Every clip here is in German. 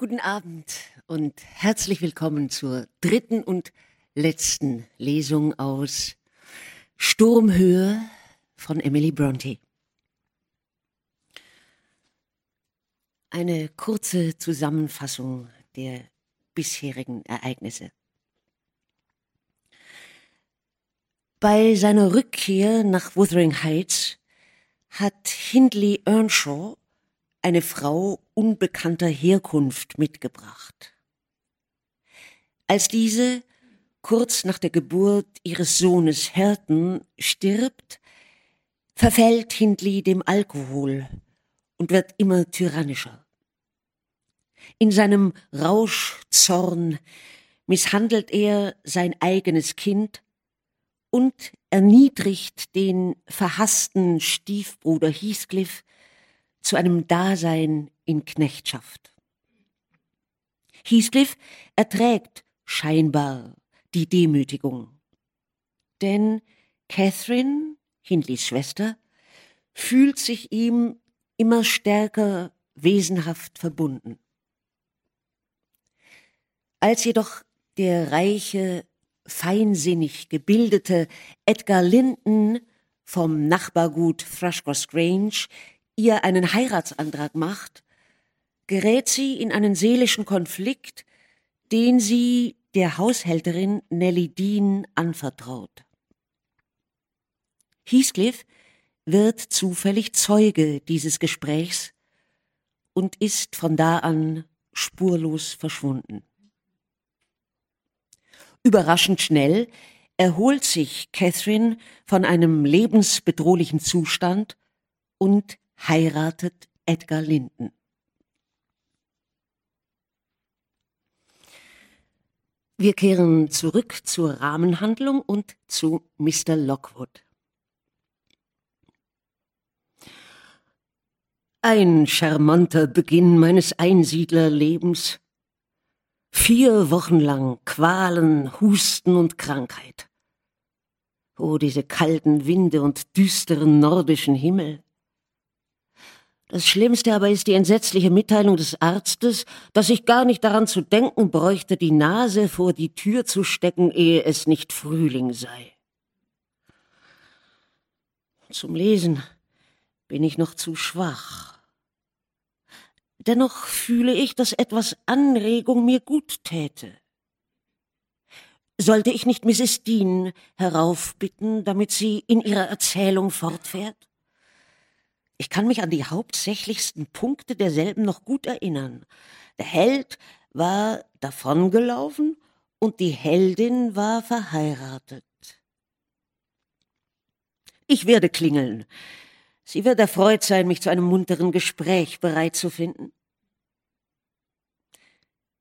Guten Abend und herzlich willkommen zur dritten und letzten Lesung aus Sturmhöhe von Emily Bronte. Eine kurze Zusammenfassung der bisherigen Ereignisse. Bei seiner Rückkehr nach Wuthering Heights hat Hindley Earnshaw eine Frau unbekannter Herkunft mitgebracht. Als diese kurz nach der Geburt ihres Sohnes Herten stirbt, verfällt Hindley dem Alkohol und wird immer tyrannischer. In seinem Rauschzorn misshandelt er sein eigenes Kind und erniedrigt den verhassten Stiefbruder Heathcliff zu einem Dasein in Knechtschaft. Heathcliff erträgt scheinbar die Demütigung. Denn Catherine, Hindleys Schwester, fühlt sich ihm immer stärker wesenhaft verbunden. Als jedoch der reiche, feinsinnig gebildete Edgar Linton vom Nachbargut Thrushcross Grange ihr einen Heiratsantrag macht, gerät sie in einen seelischen Konflikt, den sie der Haushälterin Nelly Dean anvertraut. Heathcliff wird zufällig Zeuge dieses Gesprächs und ist von da an spurlos verschwunden. Überraschend schnell erholt sich Catherine von einem lebensbedrohlichen Zustand und heiratet Edgar Linden. Wir kehren zurück zur Rahmenhandlung und zu Mr. Lockwood. Ein charmanter Beginn meines Einsiedlerlebens. Vier Wochen lang Qualen, Husten und Krankheit. Oh, diese kalten Winde und düsteren nordischen Himmel. Das Schlimmste aber ist die entsetzliche Mitteilung des Arztes, dass ich gar nicht daran zu denken bräuchte, die Nase vor die Tür zu stecken, ehe es nicht Frühling sei. Zum Lesen bin ich noch zu schwach. Dennoch fühle ich, dass etwas Anregung mir gut täte. Sollte ich nicht Mrs. Dean heraufbitten, damit sie in ihrer Erzählung fortfährt? Ich kann mich an die hauptsächlichsten Punkte derselben noch gut erinnern. Der Held war davongelaufen und die Heldin war verheiratet. Ich werde klingeln. Sie wird erfreut sein, mich zu einem munteren Gespräch bereit zu finden.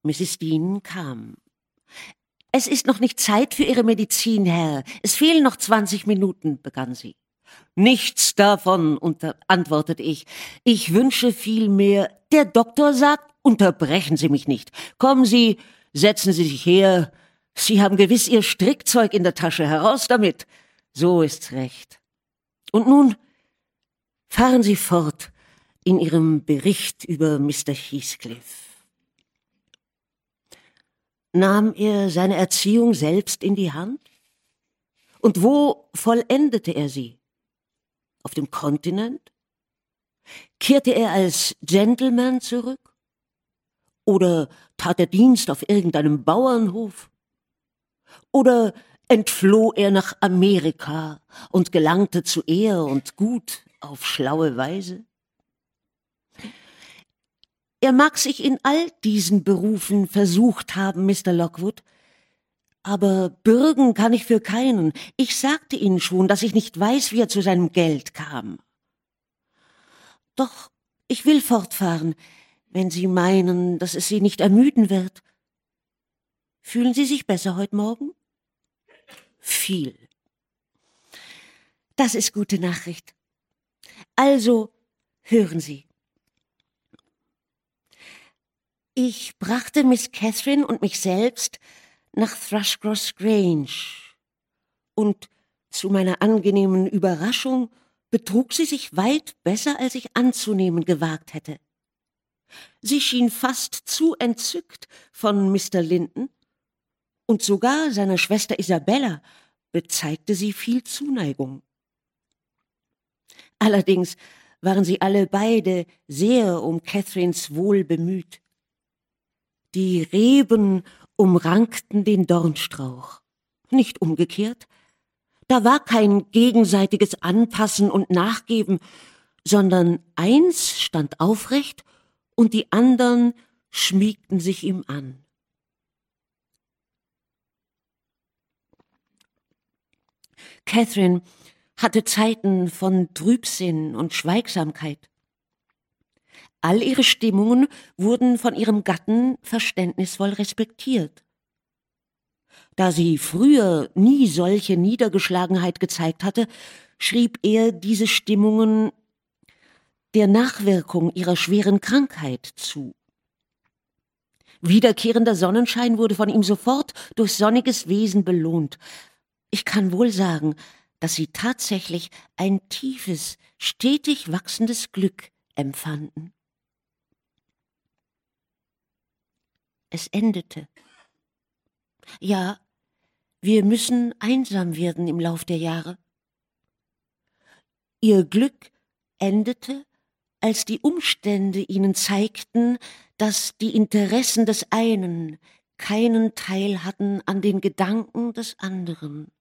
Mrs. Dean kam. Es ist noch nicht Zeit für Ihre Medizin, Herr. Es fehlen noch zwanzig Minuten, begann sie. Nichts davon, unter antwortete ich. Ich wünsche vielmehr, der Doktor sagt, unterbrechen Sie mich nicht. Kommen Sie, setzen Sie sich her. Sie haben gewiss Ihr Strickzeug in der Tasche. Heraus damit. So ist's recht. Und nun fahren Sie fort in Ihrem Bericht über Mr. Heathcliff. Nahm er seine Erziehung selbst in die Hand? Und wo vollendete er sie? Auf dem Kontinent? Kehrte er als Gentleman zurück? Oder tat er Dienst auf irgendeinem Bauernhof? Oder entfloh er nach Amerika und gelangte zu Ehr und Gut auf schlaue Weise? Er mag sich in all diesen Berufen versucht haben, Mr. Lockwood, aber bürgen kann ich für keinen. Ich sagte Ihnen schon, dass ich nicht weiß, wie er zu seinem Geld kam. Doch ich will fortfahren, wenn Sie meinen, dass es Sie nicht ermüden wird. Fühlen Sie sich besser heute Morgen? Viel. Das ist gute Nachricht. Also hören Sie. Ich brachte Miss Catherine und mich selbst nach Thrushcross Grange. Und zu meiner angenehmen Überraschung betrug sie sich weit besser, als ich anzunehmen gewagt hätte. Sie schien fast zu entzückt von Mr. Linton, und sogar seiner Schwester Isabella bezeigte sie viel Zuneigung. Allerdings waren sie alle beide sehr um Catherines Wohl bemüht. Die Reben umrankten den Dornstrauch, nicht umgekehrt. Da war kein gegenseitiges Anpassen und Nachgeben, sondern eins stand aufrecht und die andern schmiegten sich ihm an. Catherine hatte Zeiten von Trübsinn und Schweigsamkeit. All ihre Stimmungen wurden von ihrem Gatten verständnisvoll respektiert. Da sie früher nie solche Niedergeschlagenheit gezeigt hatte, schrieb er diese Stimmungen der Nachwirkung ihrer schweren Krankheit zu. Wiederkehrender Sonnenschein wurde von ihm sofort durch sonniges Wesen belohnt. Ich kann wohl sagen, dass sie tatsächlich ein tiefes, stetig wachsendes Glück empfanden. Es endete. Ja, wir müssen einsam werden im Lauf der Jahre. Ihr Glück endete, als die Umstände ihnen zeigten, dass die Interessen des einen keinen Teil hatten an den Gedanken des anderen.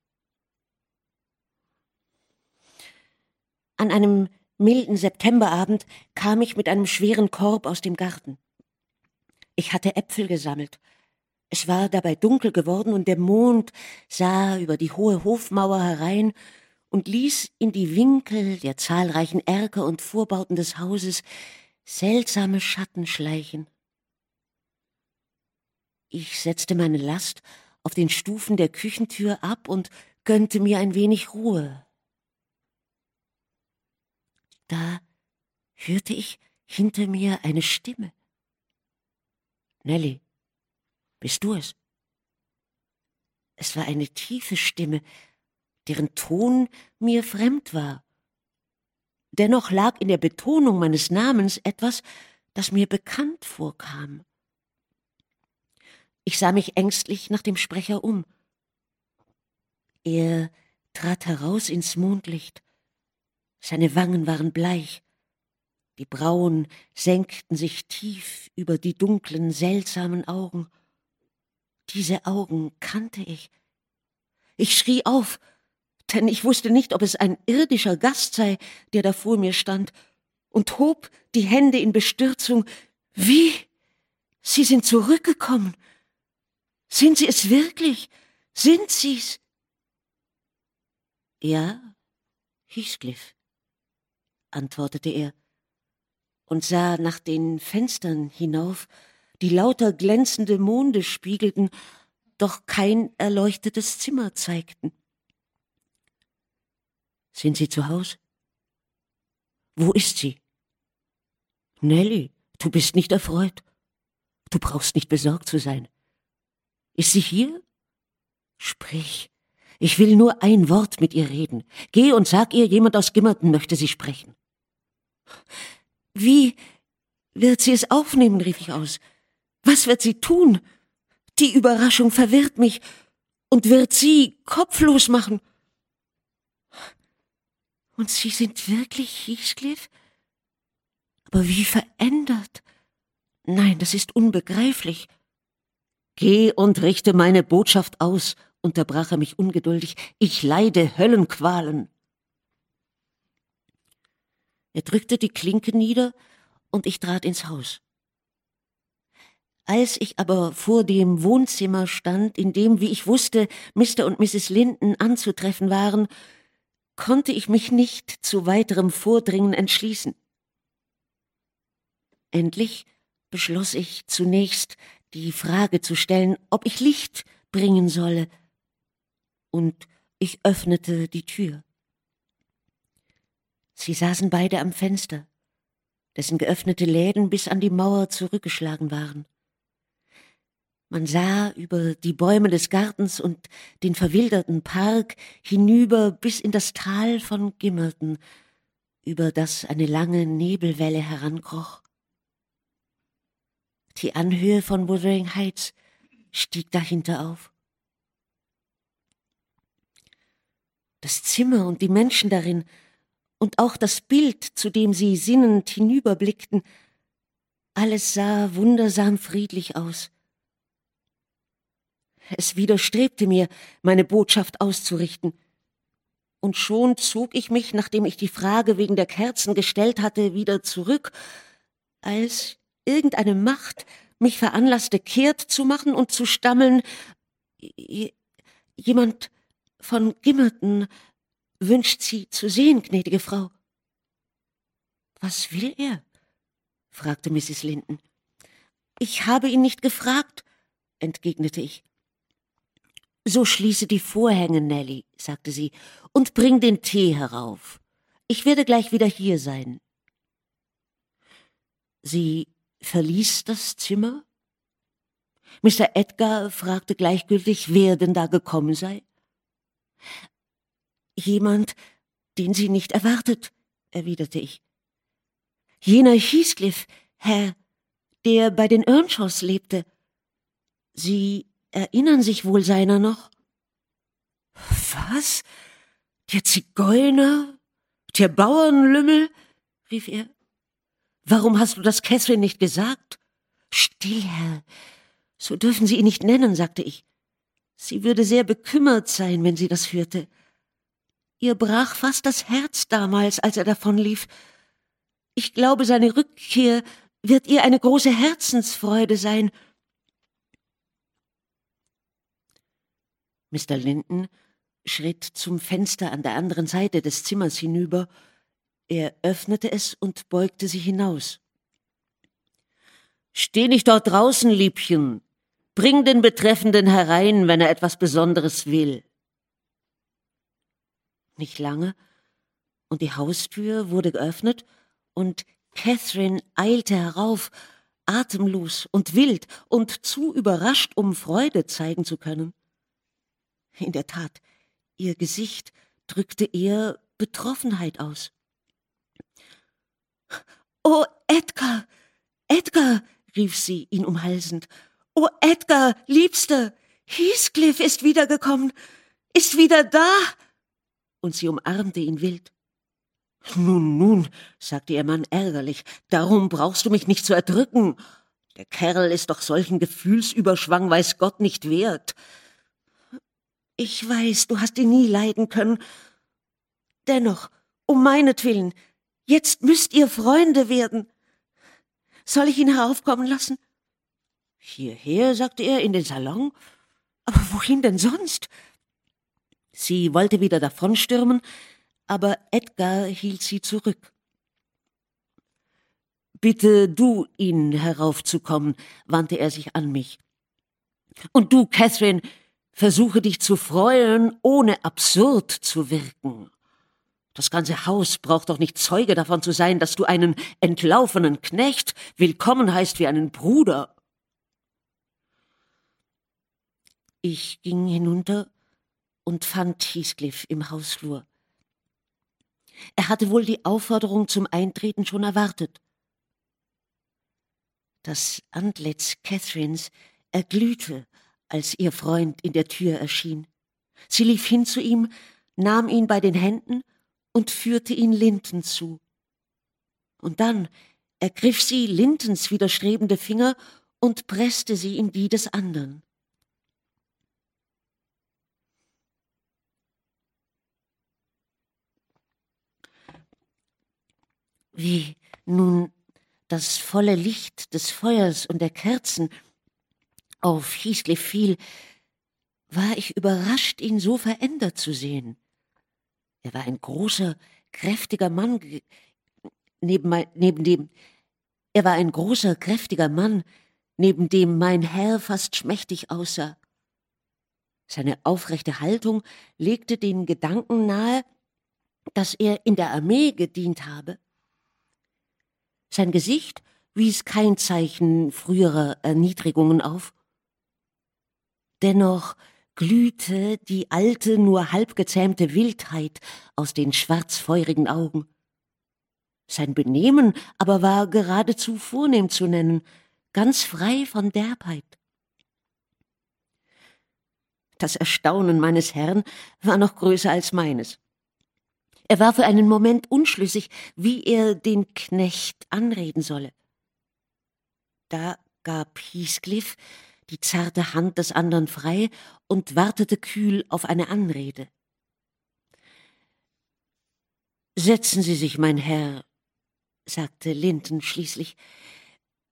An einem milden Septemberabend kam ich mit einem schweren Korb aus dem Garten. Ich hatte Äpfel gesammelt. Es war dabei dunkel geworden und der Mond sah über die hohe Hofmauer herein und ließ in die Winkel der zahlreichen Erker und Vorbauten des Hauses seltsame Schatten schleichen. Ich setzte meine Last auf den Stufen der Küchentür ab und gönnte mir ein wenig Ruhe. Da hörte ich hinter mir eine Stimme. Nelly, bist du es? Es war eine tiefe Stimme, deren Ton mir fremd war. Dennoch lag in der Betonung meines Namens etwas, das mir bekannt vorkam. Ich sah mich ängstlich nach dem Sprecher um. Er trat heraus ins Mondlicht. Seine Wangen waren bleich. Die Brauen senkten sich tief über die dunklen, seltsamen Augen. Diese Augen kannte ich. Ich schrie auf, denn ich wusste nicht, ob es ein irdischer Gast sei, der da vor mir stand, und hob die Hände in Bestürzung. Wie? Sie sind zurückgekommen. Sind Sie es wirklich? Sind Sie's? Ja, Heathcliff, antwortete er und sah nach den Fenstern hinauf, die lauter glänzende Monde spiegelten, doch kein erleuchtetes Zimmer zeigten. Sind Sie zu Haus? Wo ist sie? Nelly, du bist nicht erfreut. Du brauchst nicht besorgt zu sein. Ist sie hier? Sprich. Ich will nur ein Wort mit ihr reden. Geh und sag ihr, jemand aus Gimmerton möchte sie sprechen. Wie wird sie es aufnehmen? rief ich aus. Was wird sie tun? Die Überraschung verwirrt mich und wird sie kopflos machen. Und Sie sind wirklich Heathcliff? Aber wie verändert? Nein, das ist unbegreiflich. Geh und richte meine Botschaft aus, unterbrach er mich ungeduldig. Ich leide Höllenqualen. Er drückte die Klinke nieder und ich trat ins Haus. Als ich aber vor dem Wohnzimmer stand, in dem, wie ich wusste, Mr. und Mrs. Linden anzutreffen waren, konnte ich mich nicht zu weiterem Vordringen entschließen. Endlich beschloss ich zunächst die Frage zu stellen, ob ich Licht bringen solle, und ich öffnete die Tür. Sie saßen beide am Fenster, dessen geöffnete Läden bis an die Mauer zurückgeschlagen waren. Man sah über die Bäume des Gartens und den verwilderten Park hinüber bis in das Tal von Gimmerton, über das eine lange Nebelwelle herankroch. Die Anhöhe von Wuthering Heights stieg dahinter auf. Das Zimmer und die Menschen darin und auch das Bild, zu dem sie sinnend hinüberblickten, alles sah wundersam friedlich aus. Es widerstrebte mir, meine Botschaft auszurichten. Und schon zog ich mich, nachdem ich die Frage wegen der Kerzen gestellt hatte, wieder zurück, als irgendeine Macht mich veranlasste, kehrt zu machen und zu stammeln. Jemand von Gimmerton wünscht Sie zu sehen, gnädige Frau. Was will er? fragte Mrs. Linton. Ich habe ihn nicht gefragt, entgegnete ich. So schließe die Vorhänge, Nelly, sagte sie, und bring den Tee herauf. Ich werde gleich wieder hier sein. Sie verließ das Zimmer? Mr. Edgar fragte gleichgültig, wer denn da gekommen sei. Jemand, den sie nicht erwartet, erwiderte ich. Jener Heathcliff, Herr, der bei den Earnshaws lebte. Sie erinnern sich wohl seiner noch? Was? Der Zigeuner? Der Bauernlümmel? rief er. Warum hast du das Catherine nicht gesagt? Still, Herr. So dürfen Sie ihn nicht nennen, sagte ich. Sie würde sehr bekümmert sein, wenn sie das hörte. Ihr brach fast das Herz damals, als er davonlief. Ich glaube, seine Rückkehr wird ihr eine große Herzensfreude sein. Mr. Linton schritt zum Fenster an der anderen Seite des Zimmers hinüber. Er öffnete es und beugte sich hinaus. Steh nicht dort draußen, Liebchen. Bring den Betreffenden herein, wenn er etwas Besonderes will. Nicht lange, und die Haustür wurde geöffnet, und Catherine eilte herauf, atemlos und wild und zu überrascht, um Freude zeigen zu können. In der Tat, ihr Gesicht drückte eher Betroffenheit aus. Oh, Edgar, Edgar, rief sie, ihn umhalsend. Oh, Edgar, Liebster, Heathcliff ist wiedergekommen, ist wieder da. Und sie umarmte ihn wild. Nun, nun, sagte ihr Mann ärgerlich, darum brauchst du mich nicht zu erdrücken. Der Kerl ist doch solchen Gefühlsüberschwang, weiß Gott, nicht wert. Ich weiß, du hast ihn nie leiden können. Dennoch, um meinetwillen, jetzt müsst ihr Freunde werden. Soll ich ihn heraufkommen lassen? Hierher, sagte er, in den Salon. Aber wohin denn sonst? Sie wollte wieder davonstürmen, aber Edgar hielt sie zurück. Bitte du ihn heraufzukommen, wandte er sich an mich. Und du, Catherine, Versuche dich zu freuen, ohne absurd zu wirken. Das ganze Haus braucht doch nicht Zeuge davon zu sein, dass du einen entlaufenen Knecht willkommen heißt wie einen Bruder. Ich ging hinunter und fand Heathcliff im Hausflur. Er hatte wohl die Aufforderung zum Eintreten schon erwartet. Das Antlitz Catherines erglühte als ihr Freund in der Tür erschien. Sie lief hin zu ihm, nahm ihn bei den Händen und führte ihn Linton zu. Und dann ergriff sie Lintons widerstrebende Finger und presste sie in die des anderen. Wie nun das volle Licht des Feuers und der Kerzen auf Heathcliff fiel, war ich überrascht, ihn so verändert zu sehen. Er war ein großer, kräftiger Mann, neben, neben dem, er war ein großer, kräftiger Mann, neben dem mein Herr fast schmächtig aussah. Seine aufrechte Haltung legte den Gedanken nahe, dass er in der Armee gedient habe. Sein Gesicht wies kein Zeichen früherer Erniedrigungen auf. Dennoch glühte die alte, nur halb gezähmte Wildheit aus den schwarzfeurigen Augen. Sein Benehmen aber war geradezu vornehm zu nennen, ganz frei von Derbheit. Das Erstaunen meines Herrn war noch größer als meines. Er war für einen Moment unschlüssig, wie er den Knecht anreden solle. Da gab Heathcliff die zarte Hand des anderen frei und wartete kühl auf eine Anrede. Setzen Sie sich, mein Herr, sagte Linton schließlich.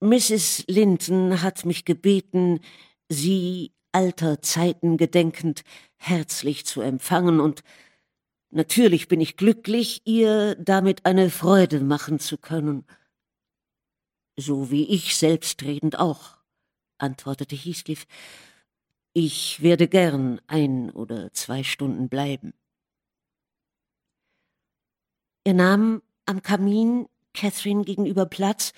Mrs. Linton hat mich gebeten, Sie alter Zeiten gedenkend herzlich zu empfangen, und natürlich bin ich glücklich, ihr damit eine Freude machen zu können. So wie ich selbstredend auch, antwortete Heathcliff. Ich werde gern ein oder zwei Stunden bleiben. Er nahm am Kamin Catherine gegenüber Platz,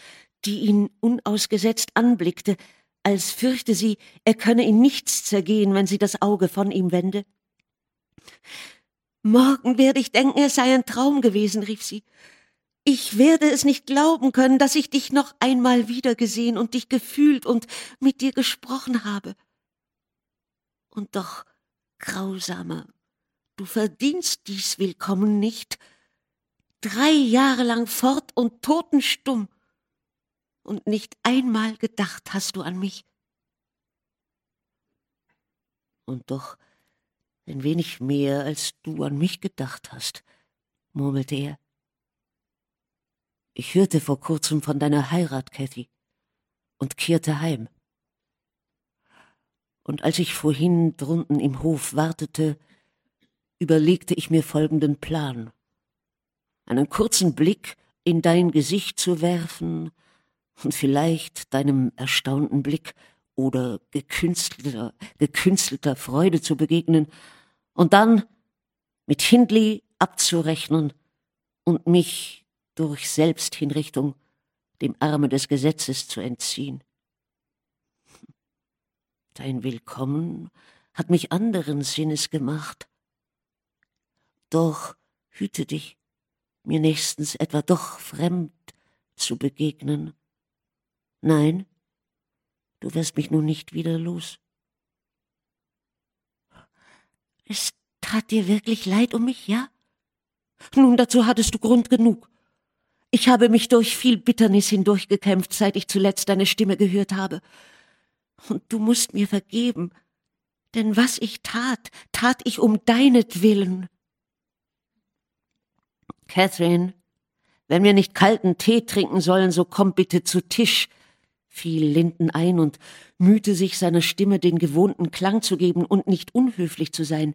die ihn unausgesetzt anblickte, als fürchte sie, er könne in nichts zergehen, wenn sie das Auge von ihm wende. Morgen werde ich denken, es sei ein Traum gewesen, rief sie. Ich werde es nicht glauben können, dass ich dich noch einmal wiedergesehen und dich gefühlt und mit dir gesprochen habe. Und doch, grausamer, du verdienst dies Willkommen nicht. Drei Jahre lang fort und totenstumm und nicht einmal gedacht hast du an mich. Und doch ein wenig mehr, als du an mich gedacht hast, murmelte er. Ich hörte vor kurzem von deiner Heirat, Cathy, und kehrte heim. Und als ich vorhin drunten im Hof wartete, überlegte ich mir folgenden Plan. Einen kurzen Blick in dein Gesicht zu werfen und vielleicht deinem erstaunten Blick oder gekünstelter, gekünstelter Freude zu begegnen und dann mit Hindley abzurechnen und mich durch Selbsthinrichtung dem Arme des Gesetzes zu entziehen. Dein Willkommen hat mich anderen Sinnes gemacht. Doch hüte dich, mir nächstens etwa doch fremd zu begegnen Nein, du wirst mich nun nicht wieder los. Es tat dir wirklich leid um mich, ja? Nun, dazu hattest du Grund genug. Ich habe mich durch viel Bitternis hindurchgekämpft, seit ich zuletzt deine Stimme gehört habe. Und du musst mir vergeben, denn was ich tat, tat ich um deinetwillen. Catherine, wenn wir nicht kalten Tee trinken sollen, so komm bitte zu Tisch, fiel Linden ein und mühte sich seiner Stimme den gewohnten Klang zu geben und nicht unhöflich zu sein.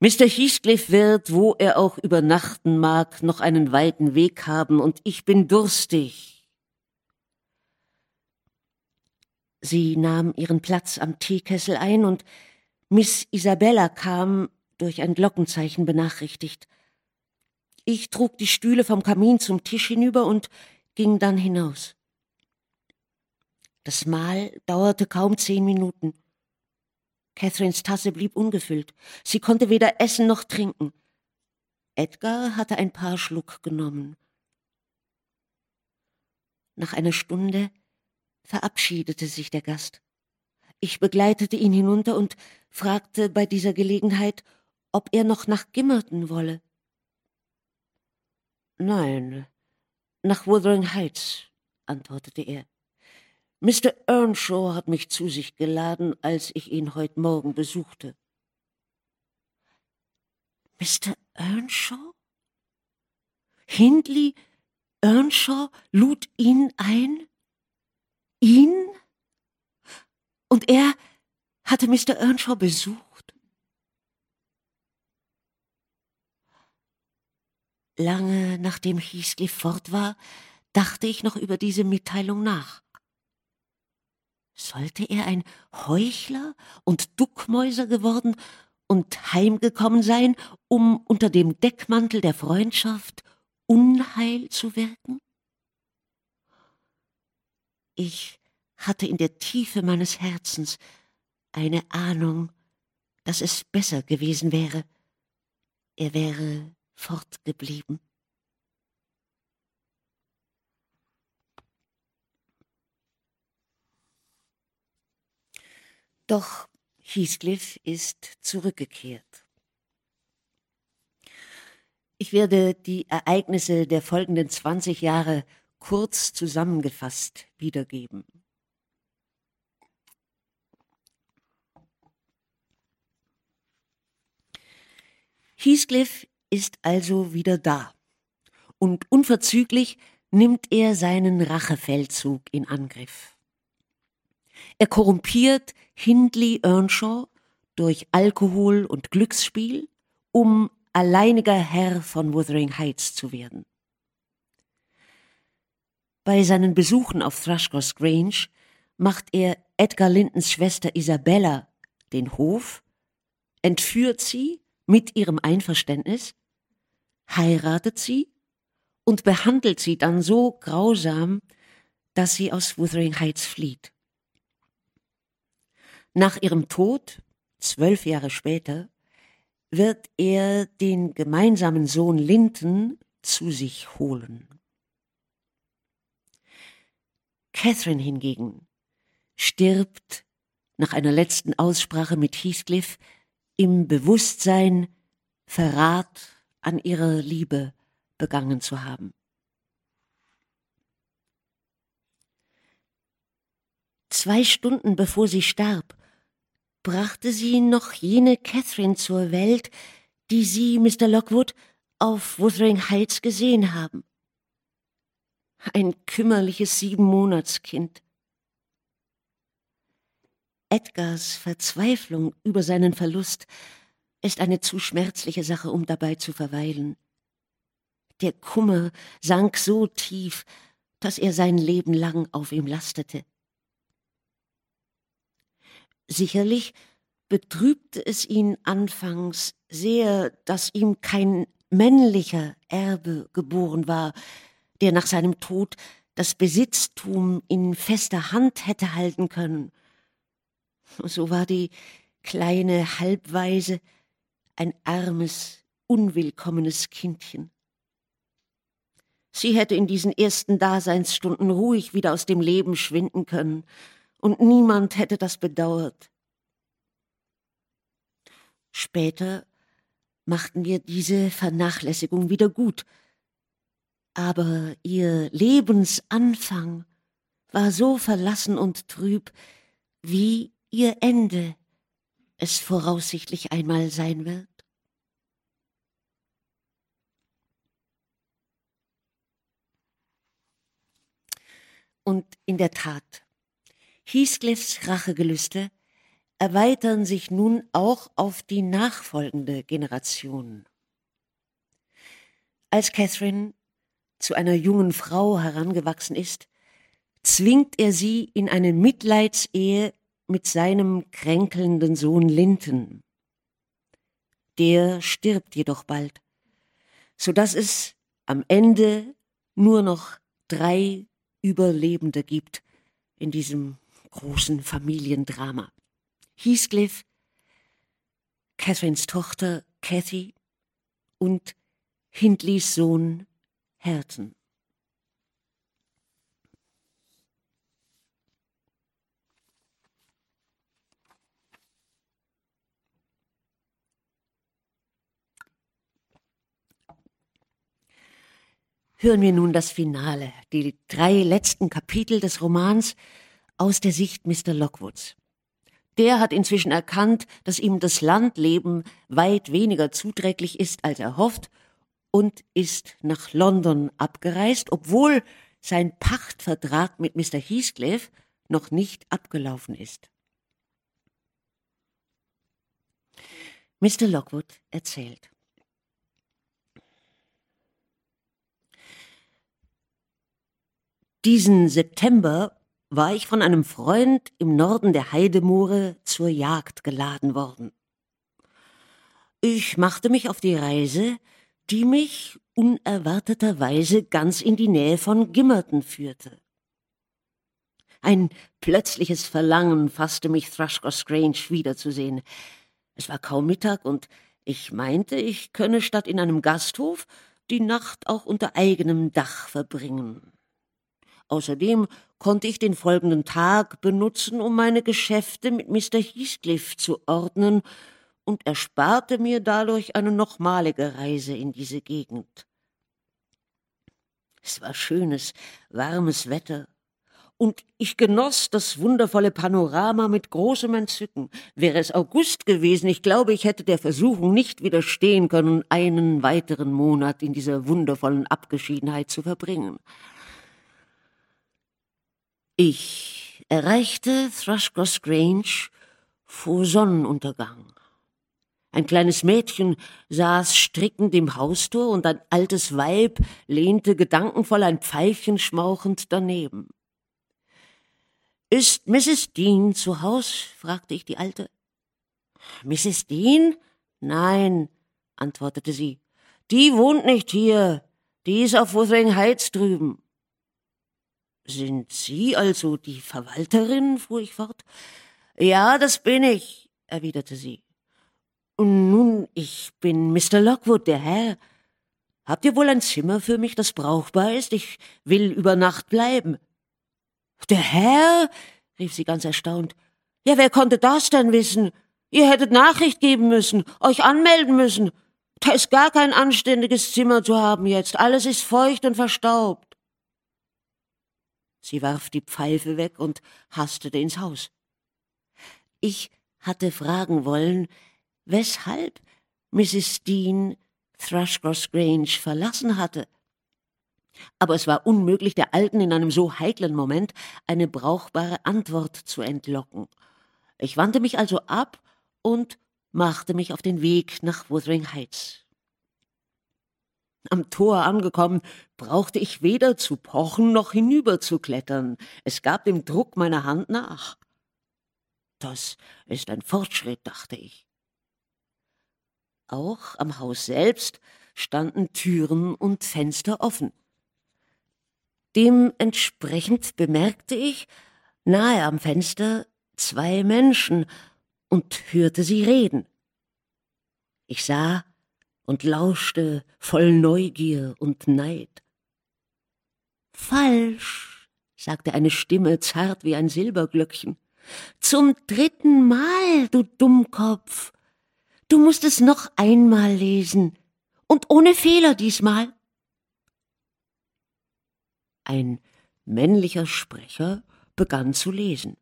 Mr. Heathcliff wird, wo er auch übernachten mag, noch einen weiten Weg haben, und ich bin durstig. Sie nahm ihren Platz am Teekessel ein, und Miss Isabella kam, durch ein Glockenzeichen benachrichtigt. Ich trug die Stühle vom Kamin zum Tisch hinüber und ging dann hinaus. Das Mahl dauerte kaum zehn Minuten. Catherines Tasse blieb ungefüllt. Sie konnte weder essen noch trinken. Edgar hatte ein paar Schluck genommen. Nach einer Stunde verabschiedete sich der Gast. Ich begleitete ihn hinunter und fragte bei dieser Gelegenheit, ob er noch nach Gimmerton wolle. Nein, nach Wuthering Heights, antwortete er. Mr. Earnshaw hat mich zu sich geladen, als ich ihn heute Morgen besuchte. Mr. Earnshaw? Hindley Earnshaw lud ihn ein? Ihn? Und er hatte Mr. Earnshaw besucht? Lange nachdem Heathcliff fort war, dachte ich noch über diese Mitteilung nach. Sollte er ein Heuchler und Duckmäuser geworden und heimgekommen sein, um unter dem Deckmantel der Freundschaft Unheil zu wirken? Ich hatte in der Tiefe meines Herzens eine Ahnung, dass es besser gewesen wäre, er wäre fortgeblieben. Doch Heathcliff ist zurückgekehrt. Ich werde die Ereignisse der folgenden 20 Jahre kurz zusammengefasst wiedergeben. Heathcliff ist also wieder da und unverzüglich nimmt er seinen Rachefeldzug in Angriff. Er korrumpiert Hindley Earnshaw durch Alkohol und Glücksspiel, um alleiniger Herr von Wuthering Heights zu werden. Bei seinen Besuchen auf Thrushcross Grange macht er Edgar Lintons Schwester Isabella den Hof, entführt sie mit ihrem Einverständnis, heiratet sie und behandelt sie dann so grausam, dass sie aus Wuthering Heights flieht. Nach ihrem Tod, zwölf Jahre später, wird er den gemeinsamen Sohn Linton zu sich holen. Catherine hingegen stirbt nach einer letzten Aussprache mit Heathcliff im Bewusstsein, Verrat an ihrer Liebe begangen zu haben. Zwei Stunden bevor sie starb, brachte sie noch jene Catherine zur Welt, die Sie, Mr. Lockwood, auf Wuthering Heights gesehen haben. Ein kümmerliches Siebenmonatskind. Edgars Verzweiflung über seinen Verlust ist eine zu schmerzliche Sache, um dabei zu verweilen. Der Kummer sank so tief, dass er sein Leben lang auf ihm lastete. Sicherlich betrübte es ihn anfangs sehr, dass ihm kein männlicher Erbe geboren war, der nach seinem Tod das Besitztum in fester Hand hätte halten können. So war die kleine Halbweise ein armes, unwillkommenes Kindchen. Sie hätte in diesen ersten Daseinsstunden ruhig wieder aus dem Leben schwinden können, und niemand hätte das bedauert. Später machten wir diese Vernachlässigung wieder gut, aber ihr Lebensanfang war so verlassen und trüb, wie ihr Ende es voraussichtlich einmal sein wird. Und in der Tat, Heathcliffs Rachegelüste erweitern sich nun auch auf die nachfolgende Generation. Als Catherine zu einer jungen Frau herangewachsen ist, zwingt er sie in eine Mitleidsehe mit seinem kränkelnden Sohn Linton. Der stirbt jedoch bald, so dass es am Ende nur noch drei Überlebende gibt in diesem großen Familiendrama. Heathcliff, Catherines Tochter Cathy und Hindleys Sohn Herton. Hören wir nun das Finale, die drei letzten Kapitel des Romans aus der Sicht Mr. Lockwoods. Der hat inzwischen erkannt, dass ihm das Landleben weit weniger zuträglich ist, als er hofft, und ist nach London abgereist, obwohl sein Pachtvertrag mit Mr. Heathcliff noch nicht abgelaufen ist. Mr. Lockwood erzählt. Diesen September war ich von einem Freund im Norden der Heidemoore zur Jagd geladen worden. Ich machte mich auf die Reise, die mich unerwarteterweise ganz in die Nähe von Gimmerton führte. Ein plötzliches Verlangen fasste mich, Thrushcross Grange wiederzusehen. Es war kaum Mittag und ich meinte, ich könne statt in einem Gasthof die Nacht auch unter eigenem Dach verbringen. Außerdem konnte ich den folgenden Tag benutzen, um meine Geschäfte mit Mr. Heathcliff zu ordnen, und ersparte mir dadurch eine nochmalige Reise in diese Gegend. Es war schönes, warmes Wetter, und ich genoss das wundervolle Panorama mit großem Entzücken. Wäre es August gewesen, ich glaube, ich hätte der Versuchung nicht widerstehen können, einen weiteren Monat in dieser wundervollen Abgeschiedenheit zu verbringen. Ich erreichte Thrushcross Grange vor Sonnenuntergang. Ein kleines Mädchen saß strickend im Haustor und ein altes Weib lehnte gedankenvoll ein Pfeifchen schmauchend daneben. Ist Mrs. Dean zu Haus? fragte ich die Alte. Mrs. Dean? Nein, antwortete sie. Die wohnt nicht hier. Die ist auf Wuthering Heights drüben. Sind Sie also die Verwalterin? fuhr ich fort. Ja, das bin ich, erwiderte sie. Und nun, ich bin Mr. Lockwood, der Herr. Habt ihr wohl ein Zimmer für mich, das brauchbar ist? Ich will über Nacht bleiben. Der Herr? rief sie ganz erstaunt. Ja, wer konnte das denn wissen? Ihr hättet Nachricht geben müssen, euch anmelden müssen. Da ist gar kein anständiges Zimmer zu haben jetzt. Alles ist feucht und verstaubt. Sie warf die Pfeife weg und hastete ins Haus. Ich hatte fragen wollen, weshalb Mrs. Dean Thrushcross Grange verlassen hatte. Aber es war unmöglich, der Alten in einem so heiklen Moment eine brauchbare Antwort zu entlocken. Ich wandte mich also ab und machte mich auf den Weg nach Wuthering Heights. Am Tor angekommen, brauchte ich weder zu pochen noch hinüberzuklettern. Es gab dem Druck meiner Hand nach. Das ist ein Fortschritt, dachte ich. Auch am Haus selbst standen Türen und Fenster offen. Dementsprechend bemerkte ich nahe am Fenster zwei Menschen und hörte sie reden. Ich sah und lauschte voll Neugier und Neid. Falsch, sagte eine Stimme zart wie ein Silberglöckchen. Zum dritten Mal, du Dummkopf. Du musst es noch einmal lesen. Und ohne Fehler diesmal. Ein männlicher Sprecher begann zu lesen.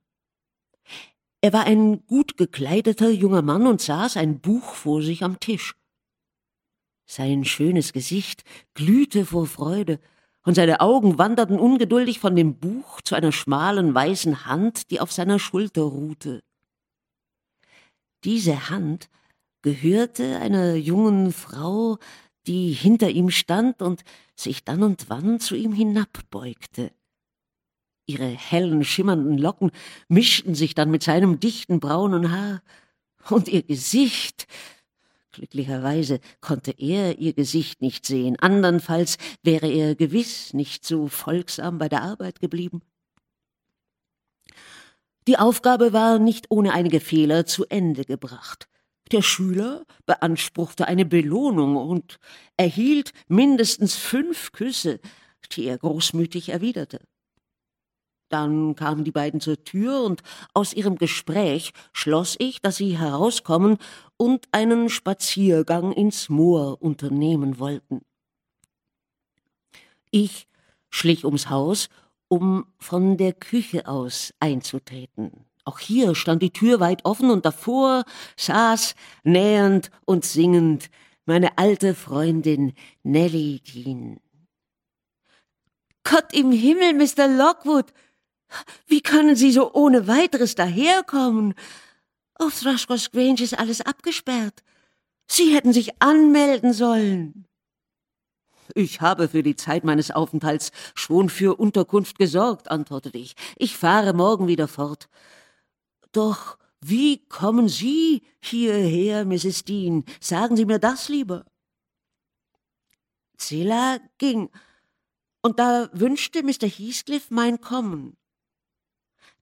Er war ein gut gekleideter junger Mann und saß ein Buch vor sich am Tisch. Sein schönes Gesicht glühte vor Freude, und seine Augen wanderten ungeduldig von dem Buch zu einer schmalen weißen Hand, die auf seiner Schulter ruhte. Diese Hand gehörte einer jungen Frau, die hinter ihm stand und sich dann und wann zu ihm hinabbeugte. Ihre hellen, schimmernden Locken mischten sich dann mit seinem dichten braunen Haar, und ihr Gesicht, glücklicherweise konnte er ihr Gesicht nicht sehen, andernfalls wäre er gewiss nicht so folgsam bei der Arbeit geblieben. Die Aufgabe war nicht ohne einige Fehler zu Ende gebracht. Der Schüler beanspruchte eine Belohnung und erhielt mindestens fünf Küsse, die er großmütig erwiderte. Dann kamen die beiden zur Tür und aus ihrem Gespräch schloss ich, dass sie herauskommen und einen Spaziergang ins Moor unternehmen wollten. Ich schlich ums Haus, um von der Küche aus einzutreten. Auch hier stand die Tür weit offen und davor saß, nähernd und singend, meine alte Freundin Nellie Dean. Gott im Himmel, Mr. Lockwood! Wie können Sie so ohne weiteres daherkommen? Auf Thrushcross Grange ist alles abgesperrt. Sie hätten sich anmelden sollen. Ich habe für die Zeit meines Aufenthalts schon für Unterkunft gesorgt, antwortete ich. Ich fahre morgen wieder fort. Doch wie kommen Sie hierher, Mrs. Dean? Sagen Sie mir das lieber. Zilla ging, und da wünschte Mr. Heathcliff mein Kommen.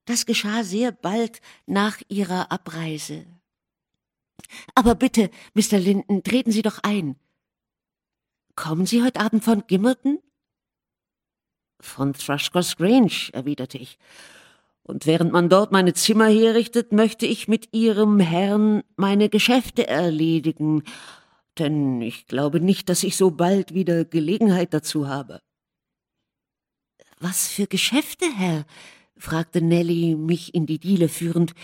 Das geschah sehr bald nach Ihrer Abreise. Aber bitte, Mr. Linden, treten Sie doch ein. Kommen Sie heute Abend von Gimmerton? Von Thrushcross Grange, erwiderte ich. Und während man dort meine Zimmer herrichtet, möchte ich mit Ihrem Herrn meine Geschäfte erledigen, denn ich glaube nicht, dass ich so bald wieder Gelegenheit dazu habe. Was für Geschäfte, Herr? Fragte Nelly, mich in die Diele führend.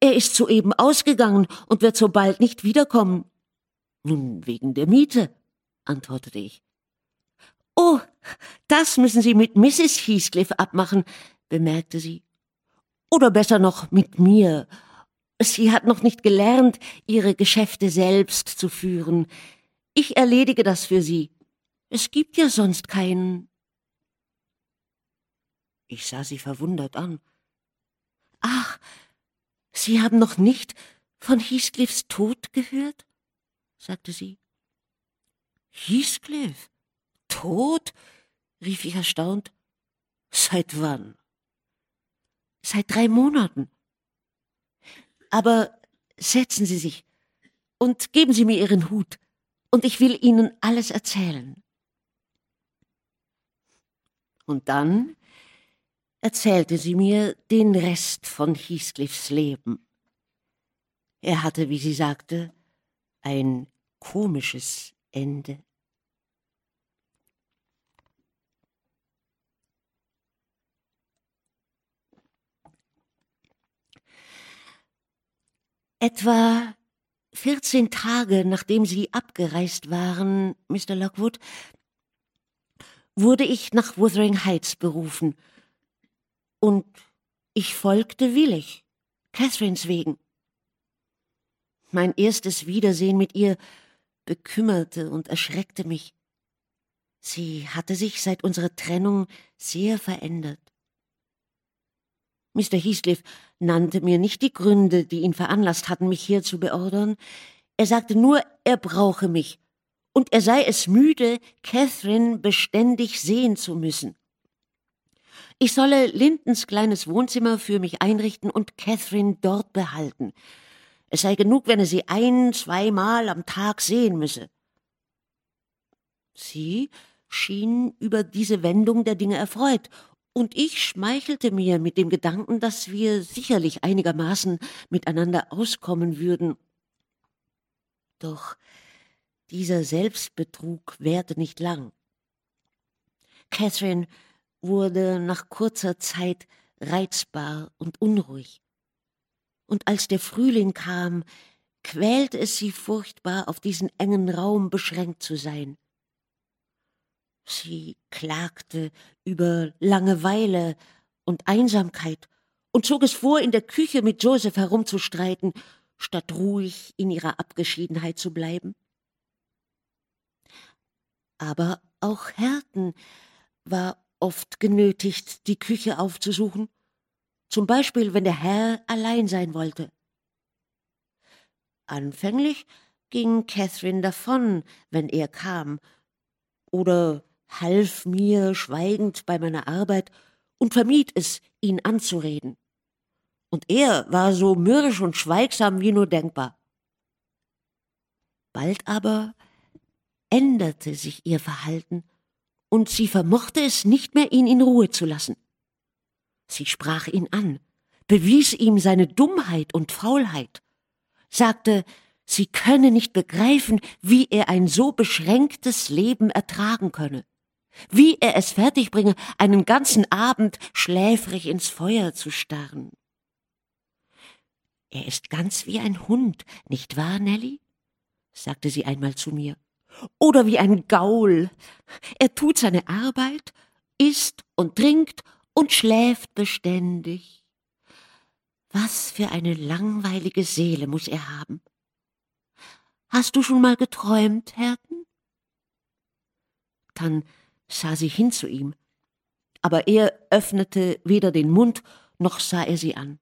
Er ist soeben ausgegangen und wird so bald nicht wiederkommen. Nun, wegen der Miete, antwortete ich. Oh, das müssen Sie mit Mrs. Heathcliff abmachen, bemerkte sie. Oder besser noch mit mir. Sie hat noch nicht gelernt, ihre Geschäfte selbst zu führen. Ich erledige das für sie. Es gibt ja sonst keinen. Ich sah sie verwundert an. Ach, Sie haben noch nicht von Heathcliffs Tod gehört? sagte sie. Heathcliff? Tot? rief ich erstaunt. Seit wann? Seit drei Monaten. Aber setzen Sie sich und geben Sie mir Ihren Hut, und ich will Ihnen alles erzählen. Und dann erzählte sie mir den Rest von Heathcliffs Leben. Er hatte, wie sie sagte, ein komisches Ende. Etwa vierzehn Tage nachdem Sie abgereist waren, Mr. Lockwood, wurde ich nach Wuthering Heights berufen, und ich folgte willig, Catherines wegen. Mein erstes Wiedersehen mit ihr bekümmerte und erschreckte mich. Sie hatte sich seit unserer Trennung sehr verändert. Mr. Heathcliff nannte mir nicht die Gründe, die ihn veranlasst hatten, mich hier zu beordern. Er sagte nur, er brauche mich, und er sei es müde, Catherine beständig sehen zu müssen. Ich solle Lindens kleines Wohnzimmer für mich einrichten und Catherine dort behalten. Es sei genug, wenn er sie ein, zweimal am Tag sehen müsse. Sie schien über diese Wendung der Dinge erfreut und ich schmeichelte mir mit dem Gedanken, dass wir sicherlich einigermaßen miteinander auskommen würden. Doch dieser Selbstbetrug währte nicht lang. Catherine wurde nach kurzer Zeit reizbar und unruhig. Und als der Frühling kam, quälte es sie furchtbar, auf diesen engen Raum beschränkt zu sein. Sie klagte über Langeweile und Einsamkeit und zog es vor, in der Küche mit Joseph herumzustreiten, statt ruhig in ihrer Abgeschiedenheit zu bleiben. Aber auch Herten war oft genötigt, die Küche aufzusuchen, zum Beispiel wenn der Herr allein sein wollte. Anfänglich ging Catherine davon, wenn er kam, oder half mir schweigend bei meiner Arbeit und vermied es, ihn anzureden. Und er war so mürrisch und schweigsam wie nur denkbar. Bald aber änderte sich ihr Verhalten, und sie vermochte es nicht mehr, ihn in Ruhe zu lassen. Sie sprach ihn an, bewies ihm seine Dummheit und Faulheit, sagte, sie könne nicht begreifen, wie er ein so beschränktes Leben ertragen könne wie er es fertigbringe, einen ganzen Abend schläfrig ins Feuer zu starren. Er ist ganz wie ein Hund, nicht wahr, Nelly? sagte sie einmal zu mir. Oder wie ein Gaul. Er tut seine Arbeit, isst und trinkt und schläft beständig. Was für eine langweilige Seele muss er haben. Hast du schon mal geträumt, Herten? Dann sah sie hin zu ihm, aber er öffnete weder den Mund, noch sah er sie an.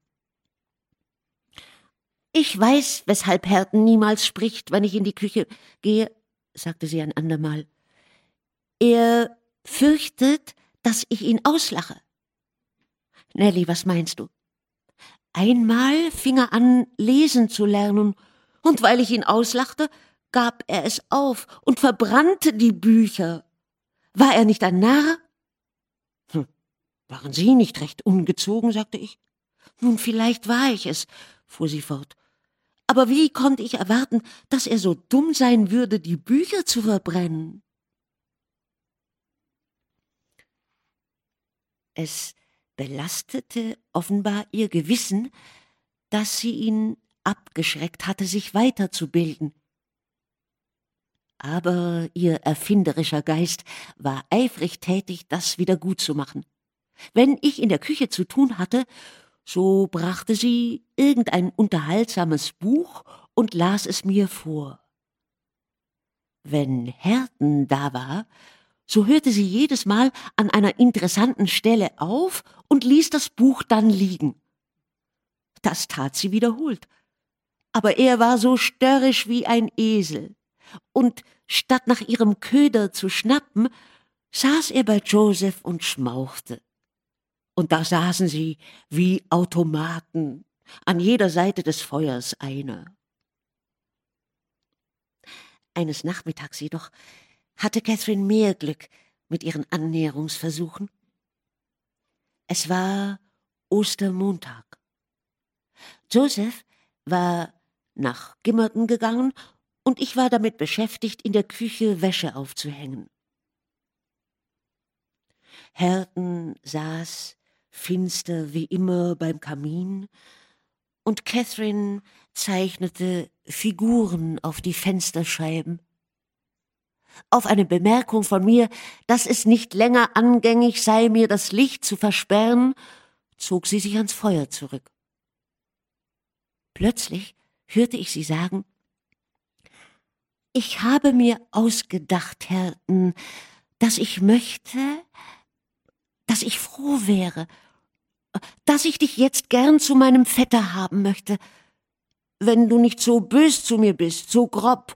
Ich weiß, weshalb Herten niemals spricht, wenn ich in die Küche gehe, sagte sie ein andermal. Er fürchtet, dass ich ihn auslache. Nelly, was meinst du? Einmal fing er an, lesen zu lernen, und weil ich ihn auslachte, gab er es auf und verbrannte die Bücher. War er nicht ein Narr? Hm, Waren Sie nicht recht ungezogen? sagte ich. Nun, vielleicht war ich es, fuhr sie fort. Aber wie konnte ich erwarten, dass er so dumm sein würde, die Bücher zu verbrennen? Es belastete offenbar ihr Gewissen, dass sie ihn abgeschreckt hatte, sich weiterzubilden. Aber ihr erfinderischer Geist war eifrig tätig, das wieder gut zu machen. Wenn ich in der Küche zu tun hatte, so brachte sie irgendein unterhaltsames Buch und las es mir vor. Wenn Herten da war, so hörte sie jedes Mal an einer interessanten Stelle auf und ließ das Buch dann liegen. Das tat sie wiederholt. Aber er war so störrisch wie ein Esel, und statt nach ihrem Köder zu schnappen, saß er bei Joseph und schmauchte und da saßen sie wie Automaten, an jeder Seite des Feuers einer. Eines Nachmittags jedoch hatte Catherine mehr Glück mit ihren Annäherungsversuchen. Es war Ostermontag. Joseph war nach Gimmerton gegangen und ich war damit beschäftigt, in der Küche Wäsche aufzuhängen. Herten saß finster wie immer beim Kamin, und Catherine zeichnete Figuren auf die Fensterscheiben. Auf eine Bemerkung von mir, dass es nicht länger angängig sei, mir das Licht zu versperren, zog sie sich ans Feuer zurück. Plötzlich hörte ich sie sagen, ich habe mir ausgedacht, Herrn, dass ich möchte, dass ich froh wäre, dass ich dich jetzt gern zu meinem Vetter haben möchte, wenn du nicht so bös zu mir bist, so grob.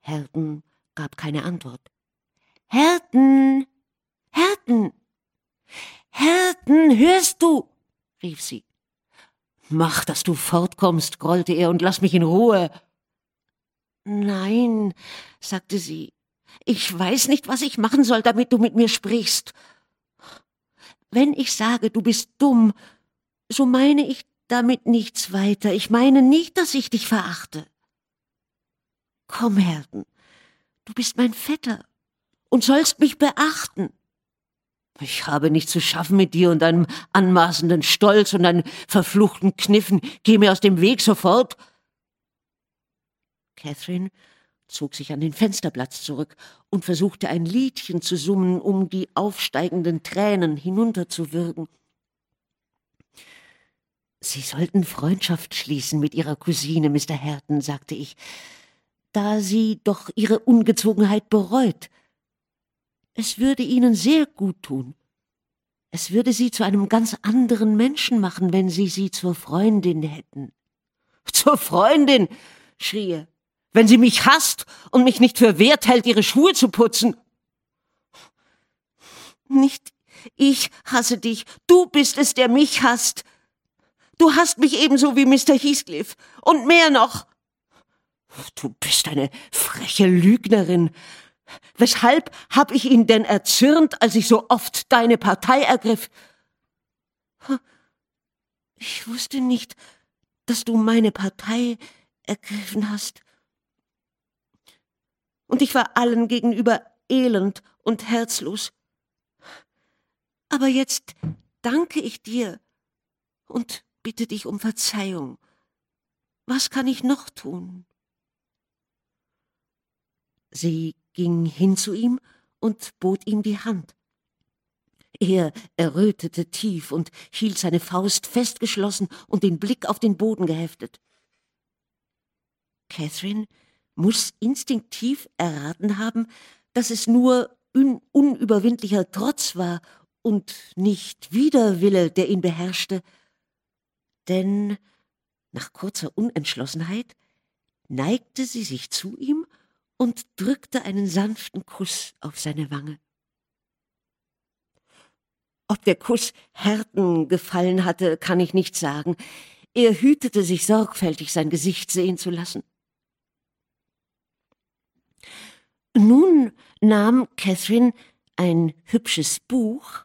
Herten gab keine Antwort. Herten, Herten, Herten, hörst du? rief sie. Mach, dass du fortkommst, grollte er, und lass mich in Ruhe. Nein, sagte sie, ich weiß nicht, was ich machen soll, damit du mit mir sprichst. Wenn ich sage, du bist dumm, so meine ich damit nichts weiter. Ich meine nicht, dass ich dich verachte. Komm, Herden, du bist mein Vetter und sollst mich beachten. Ich habe nichts zu schaffen mit dir und deinem anmaßenden Stolz und deinen verfluchten Kniffen. Geh mir aus dem Weg sofort. Catherine zog sich an den Fensterplatz zurück und versuchte ein Liedchen zu summen, um die aufsteigenden Tränen hinunterzuwürgen. Sie sollten Freundschaft schließen mit Ihrer Cousine, Mr. Herton, sagte ich, da sie doch ihre Ungezogenheit bereut. Es würde Ihnen sehr gut tun. Es würde Sie zu einem ganz anderen Menschen machen, wenn Sie sie zur Freundin hätten. Zur Freundin, schrie er wenn sie mich hasst und mich nicht für wert hält, ihre Schuhe zu putzen. Nicht ich hasse dich, du bist es, der mich hasst. Du hasst mich ebenso wie Mr. Heathcliff und mehr noch. Du bist eine freche Lügnerin. Weshalb hab ich ihn denn erzürnt, als ich so oft deine Partei ergriff? Ich wusste nicht, dass du meine Partei ergriffen hast und ich war allen gegenüber elend und herzlos. Aber jetzt danke ich dir und bitte dich um Verzeihung. Was kann ich noch tun? Sie ging hin zu ihm und bot ihm die Hand. Er errötete tief und hielt seine Faust festgeschlossen und den Blick auf den Boden geheftet. Catherine muss instinktiv erraten haben, dass es nur un unüberwindlicher Trotz war und nicht Widerwille, der ihn beherrschte. Denn nach kurzer Unentschlossenheit neigte sie sich zu ihm und drückte einen sanften Kuss auf seine Wange. Ob der Kuss Härten gefallen hatte, kann ich nicht sagen. Er hütete sich sorgfältig, sein Gesicht sehen zu lassen. Nun nahm Catherine ein hübsches Buch,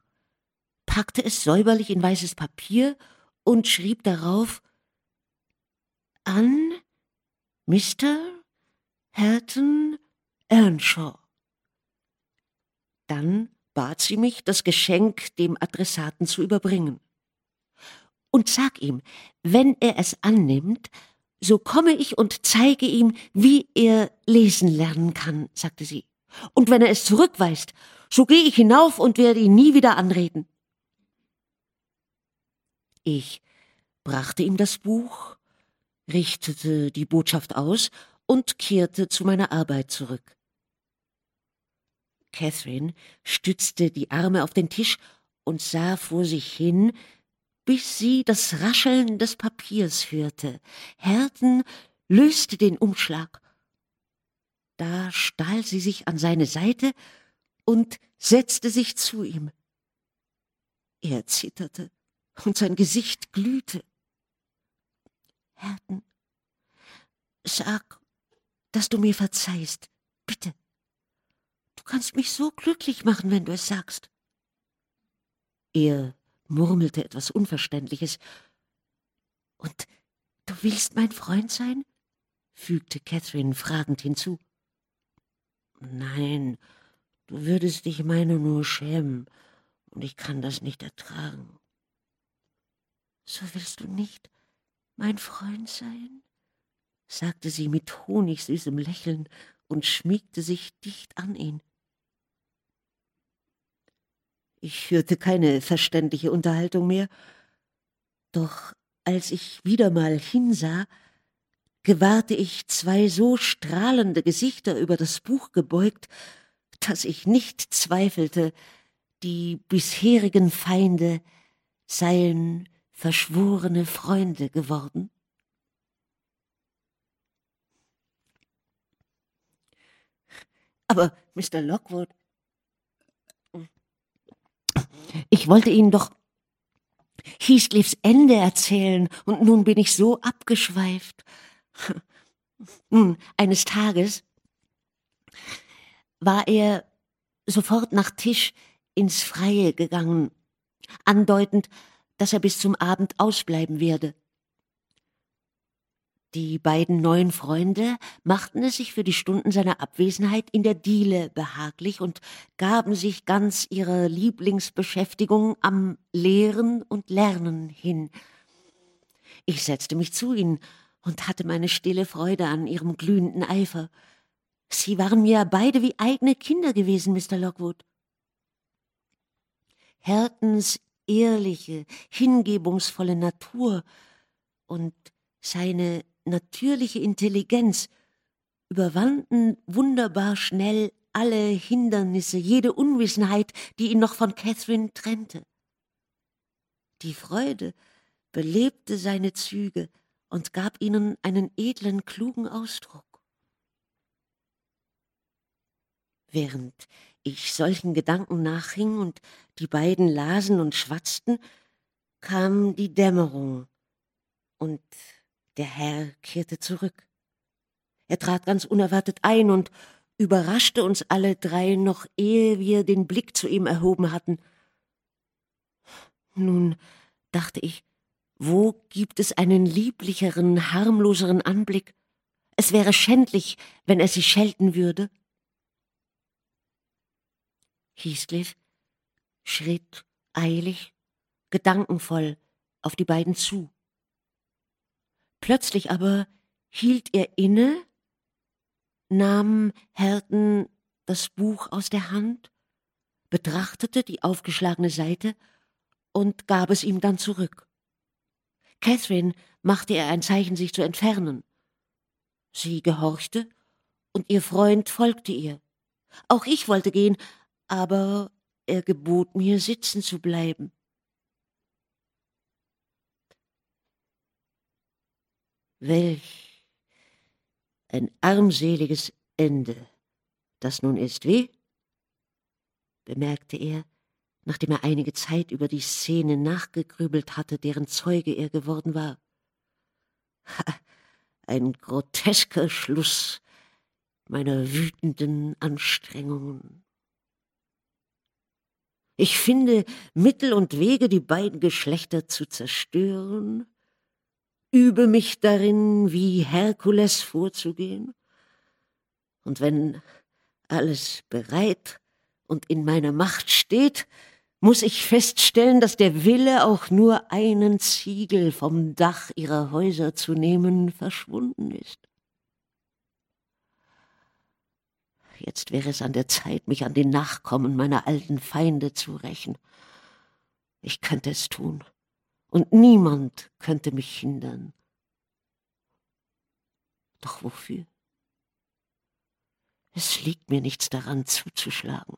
packte es säuberlich in weißes Papier und schrieb darauf an Mr. Hareton Earnshaw. Dann bat sie mich, das Geschenk dem Adressaten zu überbringen. Und sag ihm, wenn er es annimmt, so komme ich und zeige ihm, wie er lesen lernen kann, sagte sie. Und wenn er es zurückweist, so gehe ich hinauf und werde ihn nie wieder anreden. Ich brachte ihm das Buch, richtete die Botschaft aus und kehrte zu meiner Arbeit zurück. Catherine stützte die Arme auf den Tisch und sah vor sich hin, bis sie das Rascheln des Papiers hörte. Herten löste den Umschlag. Da stahl sie sich an seine Seite und setzte sich zu ihm. Er zitterte und sein Gesicht glühte. Herten, sag, dass du mir verzeihst, bitte. Du kannst mich so glücklich machen, wenn du es sagst. Er murmelte etwas Unverständliches. Und du willst mein Freund sein? fügte Catherine fragend hinzu. Nein, du würdest dich meiner nur schämen, und ich kann das nicht ertragen. So willst du nicht mein Freund sein? sagte sie mit honigsüßem Lächeln und schmiegte sich dicht an ihn. Ich hörte keine verständliche Unterhaltung mehr, doch als ich wieder mal hinsah, gewahrte ich zwei so strahlende Gesichter über das Buch gebeugt, dass ich nicht zweifelte, die bisherigen Feinde seien verschworene Freunde geworden. Aber Mr. Lockwood, ich wollte Ihnen doch Heathcliffs Ende erzählen, und nun bin ich so abgeschweift. Nun, eines Tages war er sofort nach Tisch ins Freie gegangen, andeutend, dass er bis zum Abend ausbleiben werde. Die beiden neuen Freunde machten es sich für die Stunden seiner Abwesenheit in der Diele behaglich und gaben sich ganz ihrer Lieblingsbeschäftigung am Lehren und Lernen hin. Ich setzte mich zu ihnen und hatte meine stille Freude an ihrem glühenden Eifer. Sie waren mir beide wie eigene Kinder gewesen, Mr. Lockwood. Hertens ehrliche, hingebungsvolle Natur und seine natürliche Intelligenz überwanden wunderbar schnell alle Hindernisse, jede Unwissenheit, die ihn noch von Catherine trennte. Die Freude belebte seine Züge und gab ihnen einen edlen, klugen Ausdruck. Während ich solchen Gedanken nachhing und die beiden lasen und schwatzten, kam die Dämmerung und der Herr kehrte zurück. Er trat ganz unerwartet ein und überraschte uns alle drei, noch ehe wir den Blick zu ihm erhoben hatten. Nun, dachte ich, wo gibt es einen lieblicheren, harmloseren Anblick? Es wäre schändlich, wenn er sie schelten würde. Heathcliff schritt eilig, gedankenvoll auf die beiden zu. Plötzlich aber hielt er inne, nahm Herten das Buch aus der Hand, betrachtete die aufgeschlagene Seite und gab es ihm dann zurück. Catherine machte er ein Zeichen, sich zu entfernen. Sie gehorchte, und ihr Freund folgte ihr. Auch ich wollte gehen, aber er gebot mir, sitzen zu bleiben. Welch ein armseliges Ende das nun ist, wie? bemerkte er, nachdem er einige Zeit über die Szene nachgegrübelt hatte, deren Zeuge er geworden war. Ha, ein grotesker Schluss meiner wütenden Anstrengungen. Ich finde Mittel und Wege, die beiden Geschlechter zu zerstören, übe mich darin, wie Herkules vorzugehen, und wenn alles bereit und in meiner Macht steht, muss ich feststellen, dass der Wille, auch nur einen Ziegel vom Dach ihrer Häuser zu nehmen, verschwunden ist. Jetzt wäre es an der Zeit, mich an den Nachkommen meiner alten Feinde zu rächen. Ich könnte es tun, und niemand könnte mich hindern. Doch wofür? Es liegt mir nichts daran zuzuschlagen.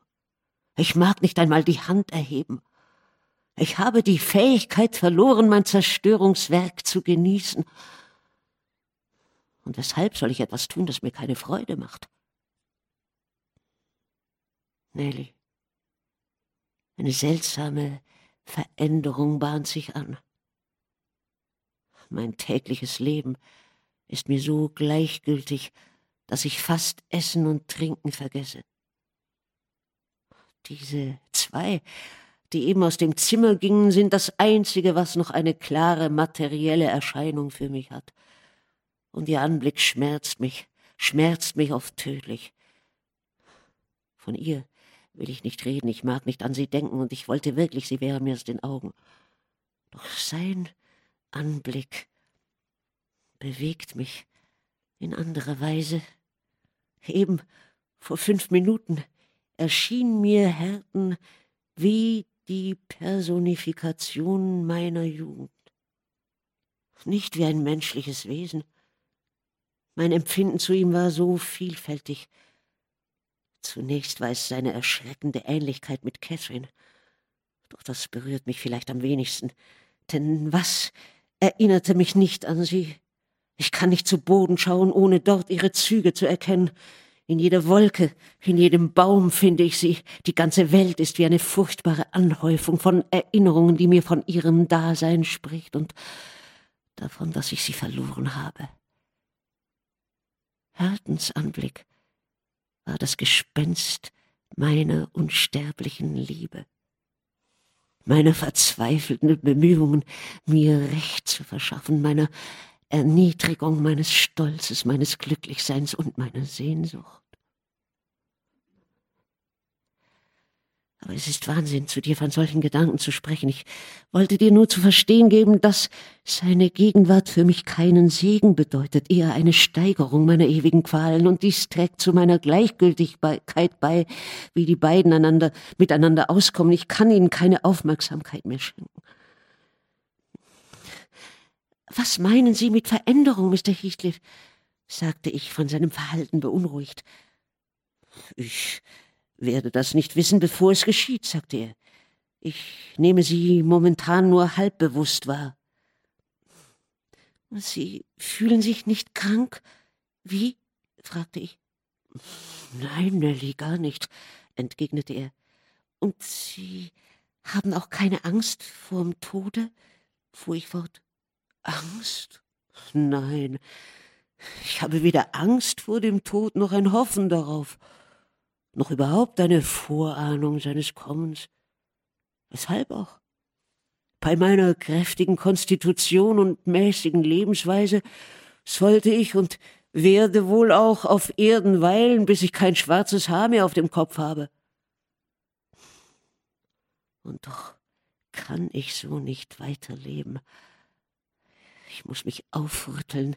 Ich mag nicht einmal die Hand erheben. Ich habe die Fähigkeit verloren, mein Zerstörungswerk zu genießen. Und weshalb soll ich etwas tun, das mir keine Freude macht? Nelly, eine seltsame Veränderung bahnt sich an. Mein tägliches Leben ist mir so gleichgültig, dass ich fast Essen und Trinken vergesse. Diese zwei, die eben aus dem Zimmer gingen, sind das Einzige, was noch eine klare materielle Erscheinung für mich hat. Und ihr Anblick schmerzt mich, schmerzt mich oft tödlich. Von ihr will ich nicht reden, ich mag nicht an sie denken, und ich wollte wirklich, sie wäre mir aus den Augen. Doch sein Anblick bewegt mich in anderer Weise. Eben vor fünf Minuten erschien mir Herten wie die Personifikation meiner Jugend. Nicht wie ein menschliches Wesen. Mein Empfinden zu ihm war so vielfältig. Zunächst war es seine erschreckende Ähnlichkeit mit Catherine. Doch das berührt mich vielleicht am wenigsten. Denn was erinnerte mich nicht an sie? Ich kann nicht zu Boden schauen, ohne dort ihre Züge zu erkennen. In jeder Wolke, in jedem Baum finde ich sie. Die ganze Welt ist wie eine furchtbare Anhäufung von Erinnerungen, die mir von ihrem Dasein spricht und davon, dass ich sie verloren habe. Hertens Anblick war das Gespenst meiner unsterblichen Liebe. Meine verzweifelten Bemühungen, mir Recht zu verschaffen, meiner Erniedrigung meines Stolzes, meines Glücklichseins und meiner Sehnsucht. Aber es ist Wahnsinn, zu dir von solchen Gedanken zu sprechen. Ich wollte dir nur zu verstehen geben, dass seine Gegenwart für mich keinen Segen bedeutet, eher eine Steigerung meiner ewigen Qualen, und dies trägt zu meiner Gleichgültigkeit bei, wie die beiden einander, miteinander auskommen. Ich kann ihnen keine Aufmerksamkeit mehr schenken. Was meinen Sie mit Veränderung, Mr. Heathcliff? sagte ich, von seinem Verhalten beunruhigt. Ich werde das nicht wissen, bevor es geschieht, sagte er. Ich nehme Sie momentan nur halb bewusst wahr. Sie fühlen sich nicht krank? Wie? fragte ich. Nein, Nelly, gar nicht, entgegnete er. Und Sie haben auch keine Angst vorm Tode? fuhr ich fort. Angst? Nein, ich habe weder Angst vor dem Tod noch ein Hoffen darauf, noch überhaupt eine Vorahnung seines Kommens. Weshalb auch? Bei meiner kräftigen Konstitution und mäßigen Lebensweise sollte ich und werde wohl auch auf Erden weilen, bis ich kein schwarzes Haar mehr auf dem Kopf habe. Und doch kann ich so nicht weiterleben. Ich muss mich aufrütteln,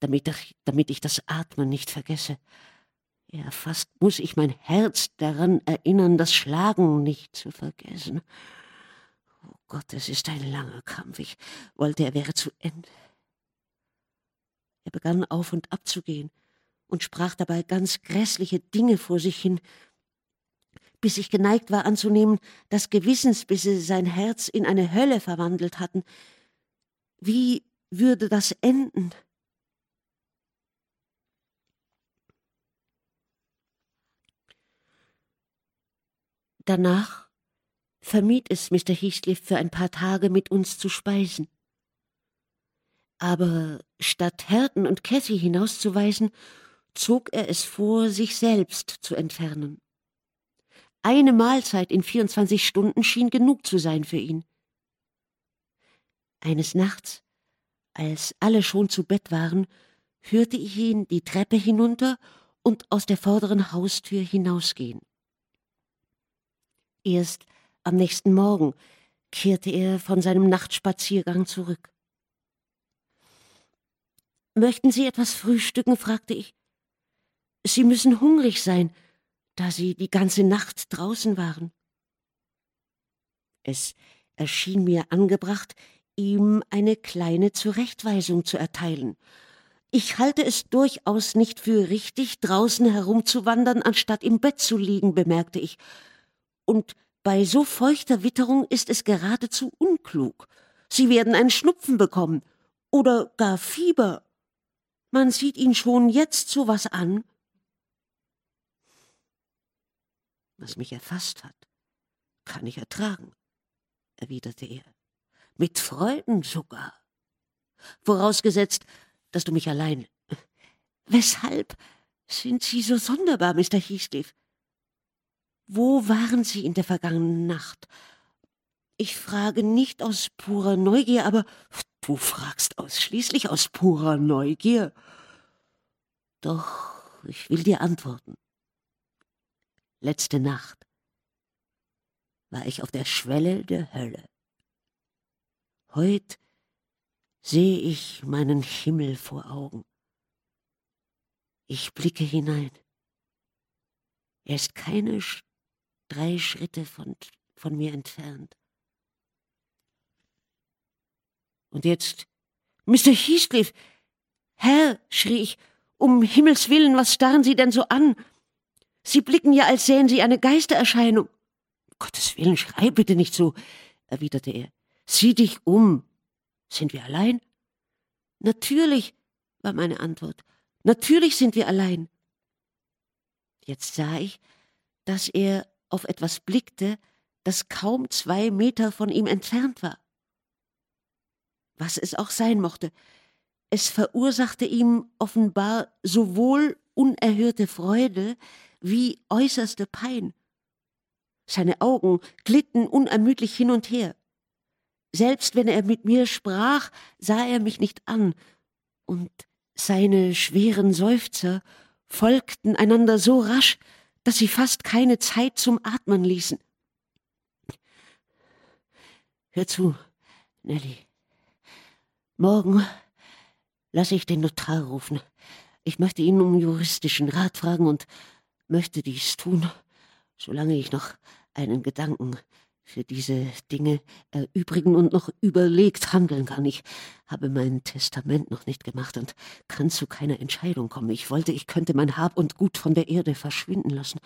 damit ich, damit ich das Atmen nicht vergesse. Ja, fast muss ich mein Herz daran erinnern, das Schlagen nicht zu vergessen. Oh Gott, es ist ein langer Kampf. Ich wollte, er wäre zu Ende. Er begann auf und ab zu gehen und sprach dabei ganz grässliche Dinge vor sich hin, bis ich geneigt war anzunehmen, dass Gewissensbisse sein Herz in eine Hölle verwandelt hatten. Wie würde das enden? Danach vermied es Mr. Heathcliff für ein paar Tage mit uns zu speisen. Aber statt Herten und Cathy hinauszuweisen, zog er es vor, sich selbst zu entfernen. Eine Mahlzeit in 24 Stunden schien genug zu sein für ihn. Eines Nachts, als alle schon zu Bett waren, hörte ich ihn die Treppe hinunter und aus der vorderen Haustür hinausgehen. Erst am nächsten Morgen kehrte er von seinem Nachtspaziergang zurück. Möchten Sie etwas frühstücken? fragte ich. Sie müssen hungrig sein, da Sie die ganze Nacht draußen waren. Es erschien mir angebracht, ihm eine kleine Zurechtweisung zu erteilen. Ich halte es durchaus nicht für richtig, draußen herumzuwandern, anstatt im Bett zu liegen, bemerkte ich. Und bei so feuchter Witterung ist es geradezu unklug. Sie werden einen Schnupfen bekommen oder gar Fieber. Man sieht ihn schon jetzt so was an. Was mich erfasst hat, kann ich ertragen, erwiderte er. Mit Freuden sogar. Vorausgesetzt, dass du mich allein. Weshalb sind Sie so sonderbar, Mr. Heathcliff? Wo waren Sie in der vergangenen Nacht? Ich frage nicht aus purer Neugier, aber du fragst ausschließlich aus purer Neugier. Doch ich will dir antworten. Letzte Nacht war ich auf der Schwelle der Hölle. Heut sehe ich meinen Himmel vor Augen. Ich blicke hinein. Er ist keine drei Schritte von, von mir entfernt. Und jetzt, Mr. Heathcliff, Herr, schrie ich, um Himmels willen, was starren Sie denn so an? Sie blicken ja, als sähen Sie eine Geistererscheinung. Gottes Willen, schrei bitte nicht so, erwiderte er. Sieh dich um. Sind wir allein? Natürlich, war meine Antwort. Natürlich sind wir allein. Jetzt sah ich, dass er auf etwas blickte, das kaum zwei Meter von ihm entfernt war. Was es auch sein mochte, es verursachte ihm offenbar sowohl unerhörte Freude wie äußerste Pein. Seine Augen glitten unermüdlich hin und her. Selbst wenn er mit mir sprach, sah er mich nicht an, und seine schweren Seufzer folgten einander so rasch, dass sie fast keine Zeit zum Atmen ließen. Hör zu, Nelly. Morgen lasse ich den Notar rufen. Ich möchte ihn um juristischen Rat fragen und möchte dies tun, solange ich noch einen Gedanken für diese Dinge erübrigen und noch überlegt handeln kann. Ich habe mein Testament noch nicht gemacht und kann zu keiner Entscheidung kommen. Ich wollte, ich könnte mein Hab und Gut von der Erde verschwinden lassen.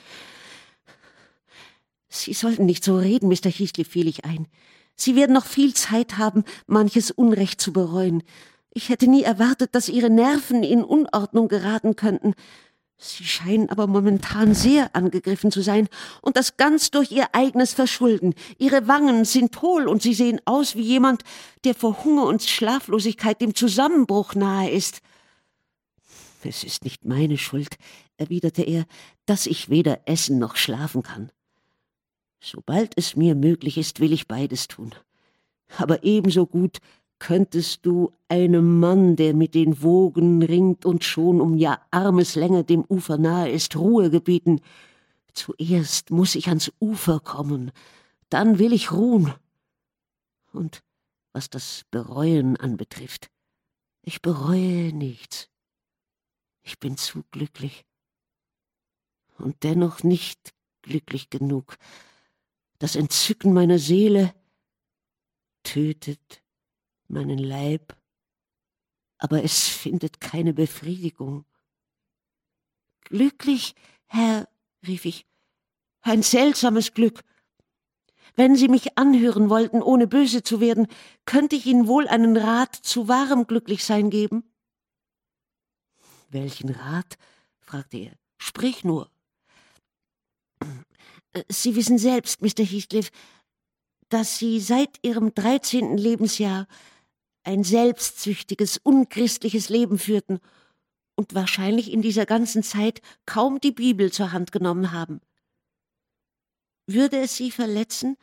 Sie sollten nicht so reden, Mr. Heathcliff, fiel ich ein. Sie werden noch viel Zeit haben, manches Unrecht zu bereuen. Ich hätte nie erwartet, dass Ihre Nerven in Unordnung geraten könnten. Sie scheinen aber momentan sehr angegriffen zu sein, und das ganz durch Ihr eigenes Verschulden. Ihre Wangen sind hohl, und Sie sehen aus wie jemand, der vor Hunger und Schlaflosigkeit dem Zusammenbruch nahe ist. Es ist nicht meine Schuld, erwiderte er, dass ich weder essen noch schlafen kann. Sobald es mir möglich ist, will ich beides tun. Aber ebenso gut könntest du einem Mann, der mit den Wogen ringt und schon um ja Armeslänge dem Ufer nahe ist, Ruhe gebieten. Zuerst muss ich ans Ufer kommen, dann will ich ruhen. Und was das Bereuen anbetrifft, ich bereue nichts. Ich bin zu glücklich. Und dennoch nicht glücklich genug. Das Entzücken meiner Seele tötet meinen Leib, aber es findet keine Befriedigung. Glücklich, Herr, rief ich, ein seltsames Glück. Wenn Sie mich anhören wollten, ohne böse zu werden, könnte ich Ihnen wohl einen Rat zu wahrem Glücklichsein geben. Welchen Rat? fragte er. Sprich nur. Sie wissen selbst, Mr. Heathcliff, dass Sie seit Ihrem dreizehnten Lebensjahr ein selbstsüchtiges, unchristliches Leben führten und wahrscheinlich in dieser ganzen Zeit kaum die Bibel zur Hand genommen haben. Würde es Sie verletzen,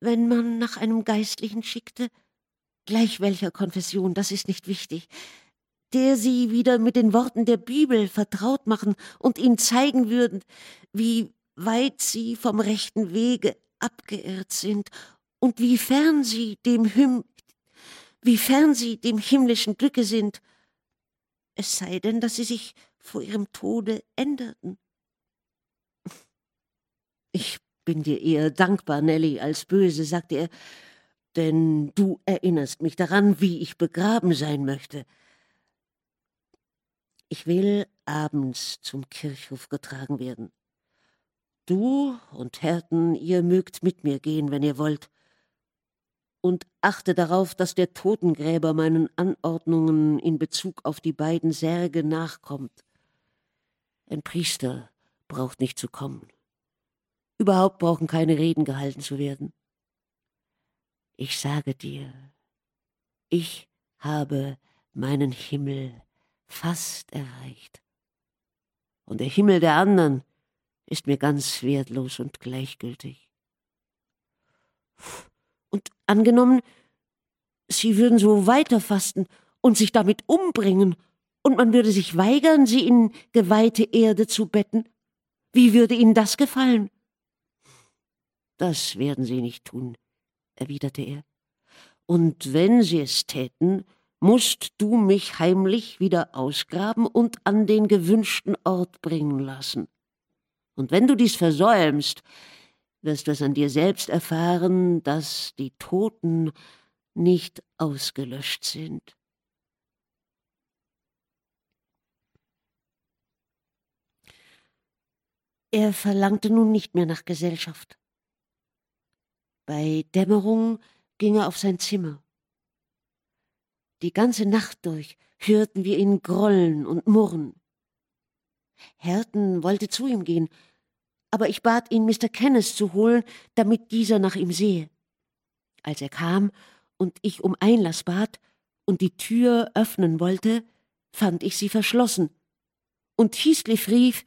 wenn man nach einem Geistlichen schickte? Gleich welcher Konfession, das ist nicht wichtig der sie wieder mit den Worten der Bibel vertraut machen und ihnen zeigen würden, wie weit sie vom rechten Wege abgeirrt sind und wie fern sie dem Hym wie fern sie dem himmlischen Glücke sind, es sei denn, dass sie sich vor ihrem Tode änderten. Ich bin dir eher dankbar, Nelly, als böse, sagte er, denn du erinnerst mich daran, wie ich begraben sein möchte. Ich will abends zum Kirchhof getragen werden. Du und Herten, ihr mögt mit mir gehen, wenn ihr wollt. Und achte darauf, dass der Totengräber meinen Anordnungen in Bezug auf die beiden Särge nachkommt. Ein Priester braucht nicht zu kommen. Überhaupt brauchen keine Reden gehalten zu werden. Ich sage dir, ich habe meinen Himmel fast erreicht. Und der Himmel der anderen ist mir ganz wertlos und gleichgültig. Und angenommen, Sie würden so weiterfasten und sich damit umbringen, und man würde sich weigern, Sie in geweihte Erde zu betten, wie würde Ihnen das gefallen? Das werden Sie nicht tun, erwiderte er. Und wenn Sie es täten, musst du mich heimlich wieder ausgraben und an den gewünschten Ort bringen lassen. Und wenn du dies versäumst, wirst du es an dir selbst erfahren, dass die Toten nicht ausgelöscht sind. Er verlangte nun nicht mehr nach Gesellschaft. Bei Dämmerung ging er auf sein Zimmer. Die ganze Nacht durch hörten wir ihn grollen und murren. Herten wollte zu ihm gehen, aber ich bat ihn, Mr. Kenneth zu holen, damit dieser nach ihm sehe. Als er kam und ich um Einlass bat und die Tür öffnen wollte, fand ich sie verschlossen. Und Heathcliff rief,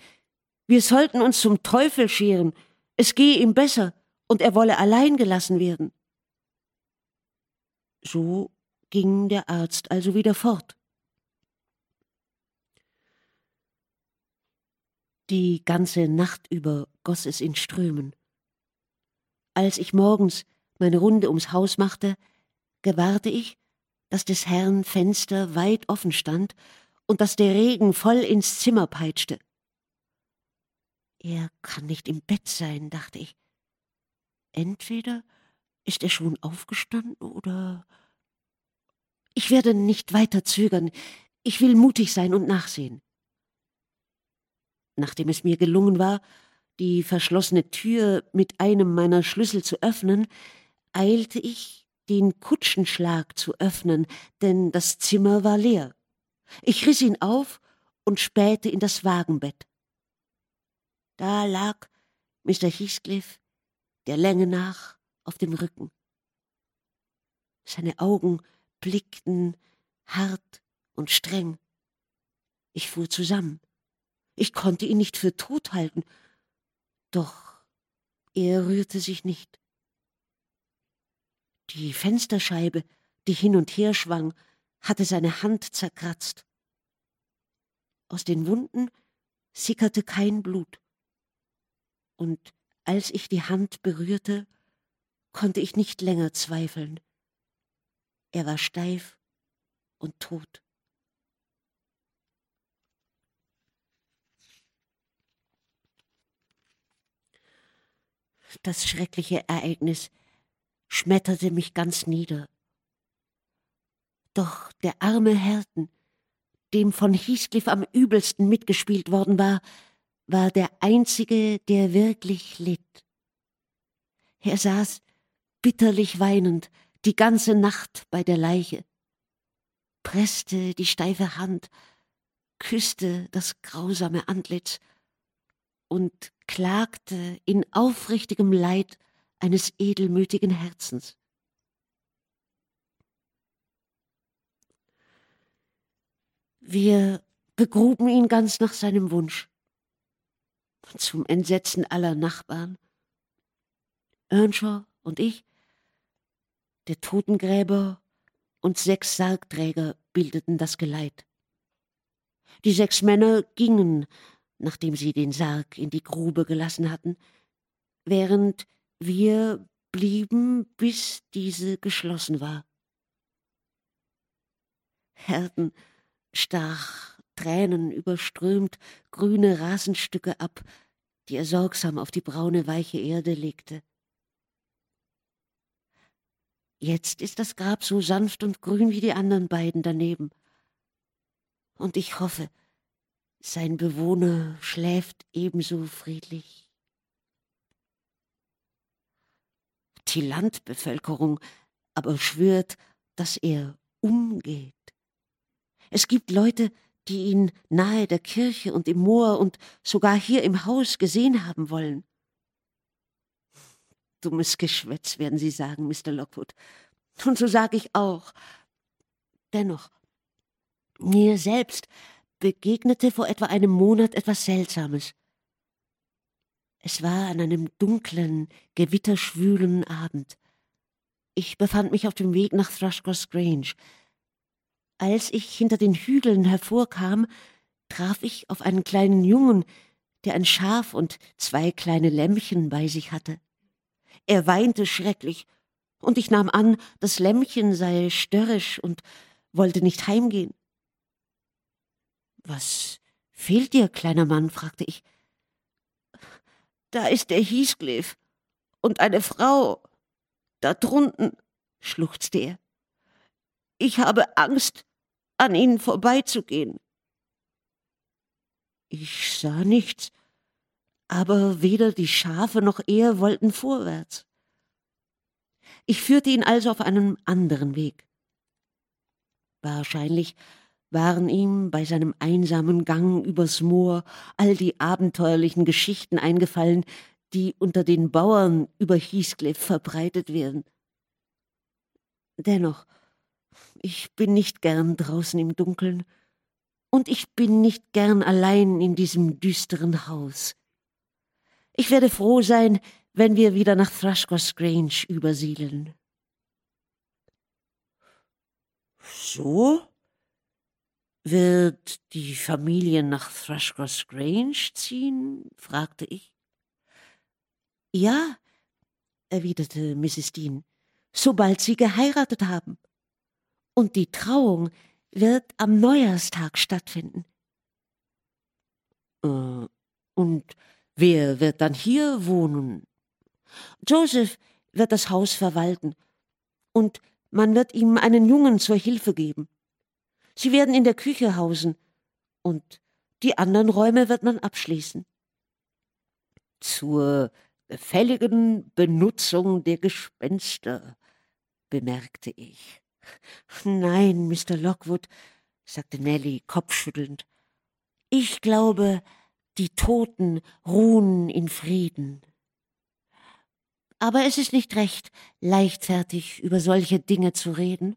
wir sollten uns zum Teufel scheren, es gehe ihm besser und er wolle allein gelassen werden. So ging der Arzt also wieder fort. Die ganze Nacht über goss es in Strömen. Als ich morgens meine Runde ums Haus machte, gewahrte ich, dass des Herrn Fenster weit offen stand und dass der Regen voll ins Zimmer peitschte. Er kann nicht im Bett sein, dachte ich. Entweder ist er schon aufgestanden oder ich werde nicht weiter zögern. Ich will mutig sein und nachsehen. Nachdem es mir gelungen war, die verschlossene Tür mit einem meiner Schlüssel zu öffnen, eilte ich, den Kutschenschlag zu öffnen, denn das Zimmer war leer. Ich riss ihn auf und spähte in das Wagenbett. Da lag Mr. Heathcliff, der Länge nach, auf dem Rücken. Seine Augen blickten hart und streng. Ich fuhr zusammen. Ich konnte ihn nicht für tot halten, doch er rührte sich nicht. Die Fensterscheibe, die hin und her schwang, hatte seine Hand zerkratzt. Aus den Wunden sickerte kein Blut. Und als ich die Hand berührte, konnte ich nicht länger zweifeln. Er war steif und tot. Das schreckliche Ereignis schmetterte mich ganz nieder. Doch der arme Herten, dem von Heathcliff am übelsten mitgespielt worden war, war der einzige, der wirklich litt. Er saß bitterlich weinend die ganze Nacht bei der Leiche, presste die steife Hand, küsste das grausame Antlitz und klagte in aufrichtigem Leid eines edelmütigen Herzens. Wir begruben ihn ganz nach seinem Wunsch. Zum Entsetzen aller Nachbarn Earnshaw und ich. Der Totengräber und sechs Sargträger bildeten das Geleit. Die sechs Männer gingen, nachdem sie den Sarg in die Grube gelassen hatten, während wir blieben, bis diese geschlossen war. Herden stach, Tränen überströmt, grüne Rasenstücke ab, die er sorgsam auf die braune, weiche Erde legte. Jetzt ist das Grab so sanft und grün wie die anderen beiden daneben. Und ich hoffe, sein Bewohner schläft ebenso friedlich. Die Landbevölkerung aber schwört, dass er umgeht. Es gibt Leute, die ihn nahe der Kirche und im Moor und sogar hier im Haus gesehen haben wollen. Dummes Geschwätz, werden Sie sagen, Mr. Lockwood. Und so sage ich auch. Dennoch, mir selbst begegnete vor etwa einem Monat etwas Seltsames. Es war an einem dunklen, gewitterschwülen Abend. Ich befand mich auf dem Weg nach Thrushcross Grange. Als ich hinter den Hügeln hervorkam, traf ich auf einen kleinen Jungen, der ein Schaf und zwei kleine Lämmchen bei sich hatte. Er weinte schrecklich, und ich nahm an, das Lämmchen sei störrisch und wollte nicht heimgehen. Was fehlt dir, kleiner Mann? fragte ich. Da ist der Heathcliff und eine Frau. Da drunten, schluchzte er. Ich habe Angst, an ihnen vorbeizugehen. Ich sah nichts, aber weder die Schafe noch er wollten vorwärts. Ich führte ihn also auf einen anderen Weg. Wahrscheinlich waren ihm bei seinem einsamen Gang übers Moor all die abenteuerlichen Geschichten eingefallen, die unter den Bauern über Heathcliff verbreitet werden. Dennoch, ich bin nicht gern draußen im Dunkeln, und ich bin nicht gern allein in diesem düsteren Haus. Ich werde froh sein, wenn wir wieder nach Thrushcross Grange übersiedeln. So? Wird die Familie nach Thrushcross Grange ziehen? fragte ich. Ja, erwiderte Mrs. Dean, sobald sie geheiratet haben. Und die Trauung wird am Neujahrstag stattfinden. Äh, und wer wird dann hier wohnen? Joseph wird das Haus verwalten, und man wird ihm einen Jungen zur Hilfe geben. Sie werden in der Küche hausen und die anderen Räume wird man abschließen. Zur gefälligen Benutzung der Gespenster, bemerkte ich. Nein, Mr. Lockwood, sagte Nellie kopfschüttelnd. Ich glaube, die Toten ruhen in Frieden. Aber es ist nicht recht, leichtfertig über solche Dinge zu reden.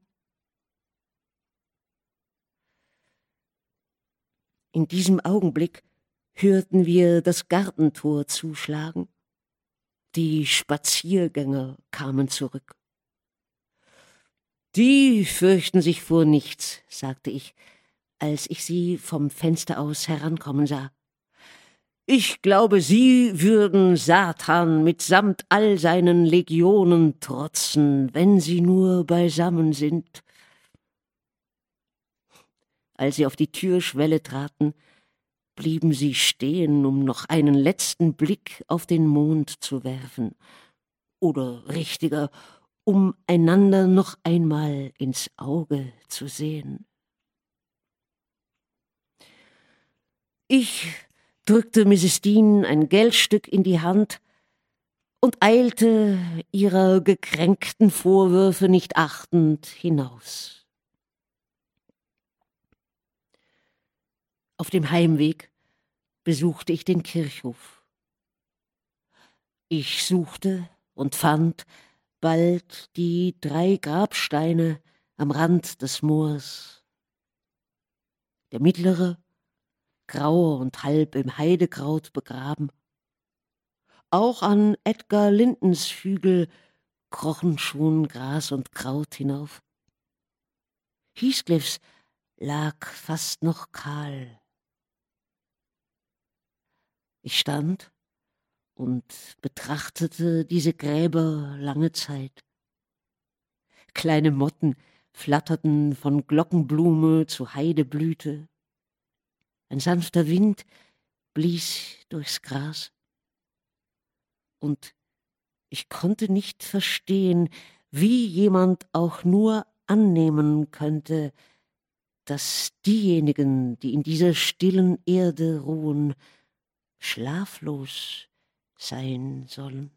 In diesem Augenblick hörten wir das Gartentor zuschlagen. Die Spaziergänger kamen zurück. Die fürchten sich vor nichts, sagte ich, als ich sie vom Fenster aus herankommen sah. Ich glaube, sie würden Satan mitsamt all seinen Legionen trotzen, wenn sie nur beisammen sind. Als sie auf die Türschwelle traten, blieben sie stehen, um noch einen letzten Blick auf den Mond zu werfen, oder richtiger, um einander noch einmal ins Auge zu sehen. Ich drückte Mrs. Dean ein Geldstück in die Hand und eilte ihrer gekränkten Vorwürfe nicht achtend hinaus. Auf dem Heimweg besuchte ich den Kirchhof. Ich suchte und fand bald die drei Grabsteine am Rand des Moors. Der mittlere, grau und halb im Heidekraut begraben. auch an Edgar Lindens Hügel krochen schon Gras und Kraut hinauf. Heathcliffs lag fast noch kahl. Ich stand und betrachtete diese Gräber lange Zeit. Kleine Motten flatterten von Glockenblume zu Heideblüte. Ein sanfter Wind blies durchs Gras. Und ich konnte nicht verstehen, wie jemand auch nur annehmen könnte, dass diejenigen, die in dieser stillen Erde ruhen, schlaflos sein sollen.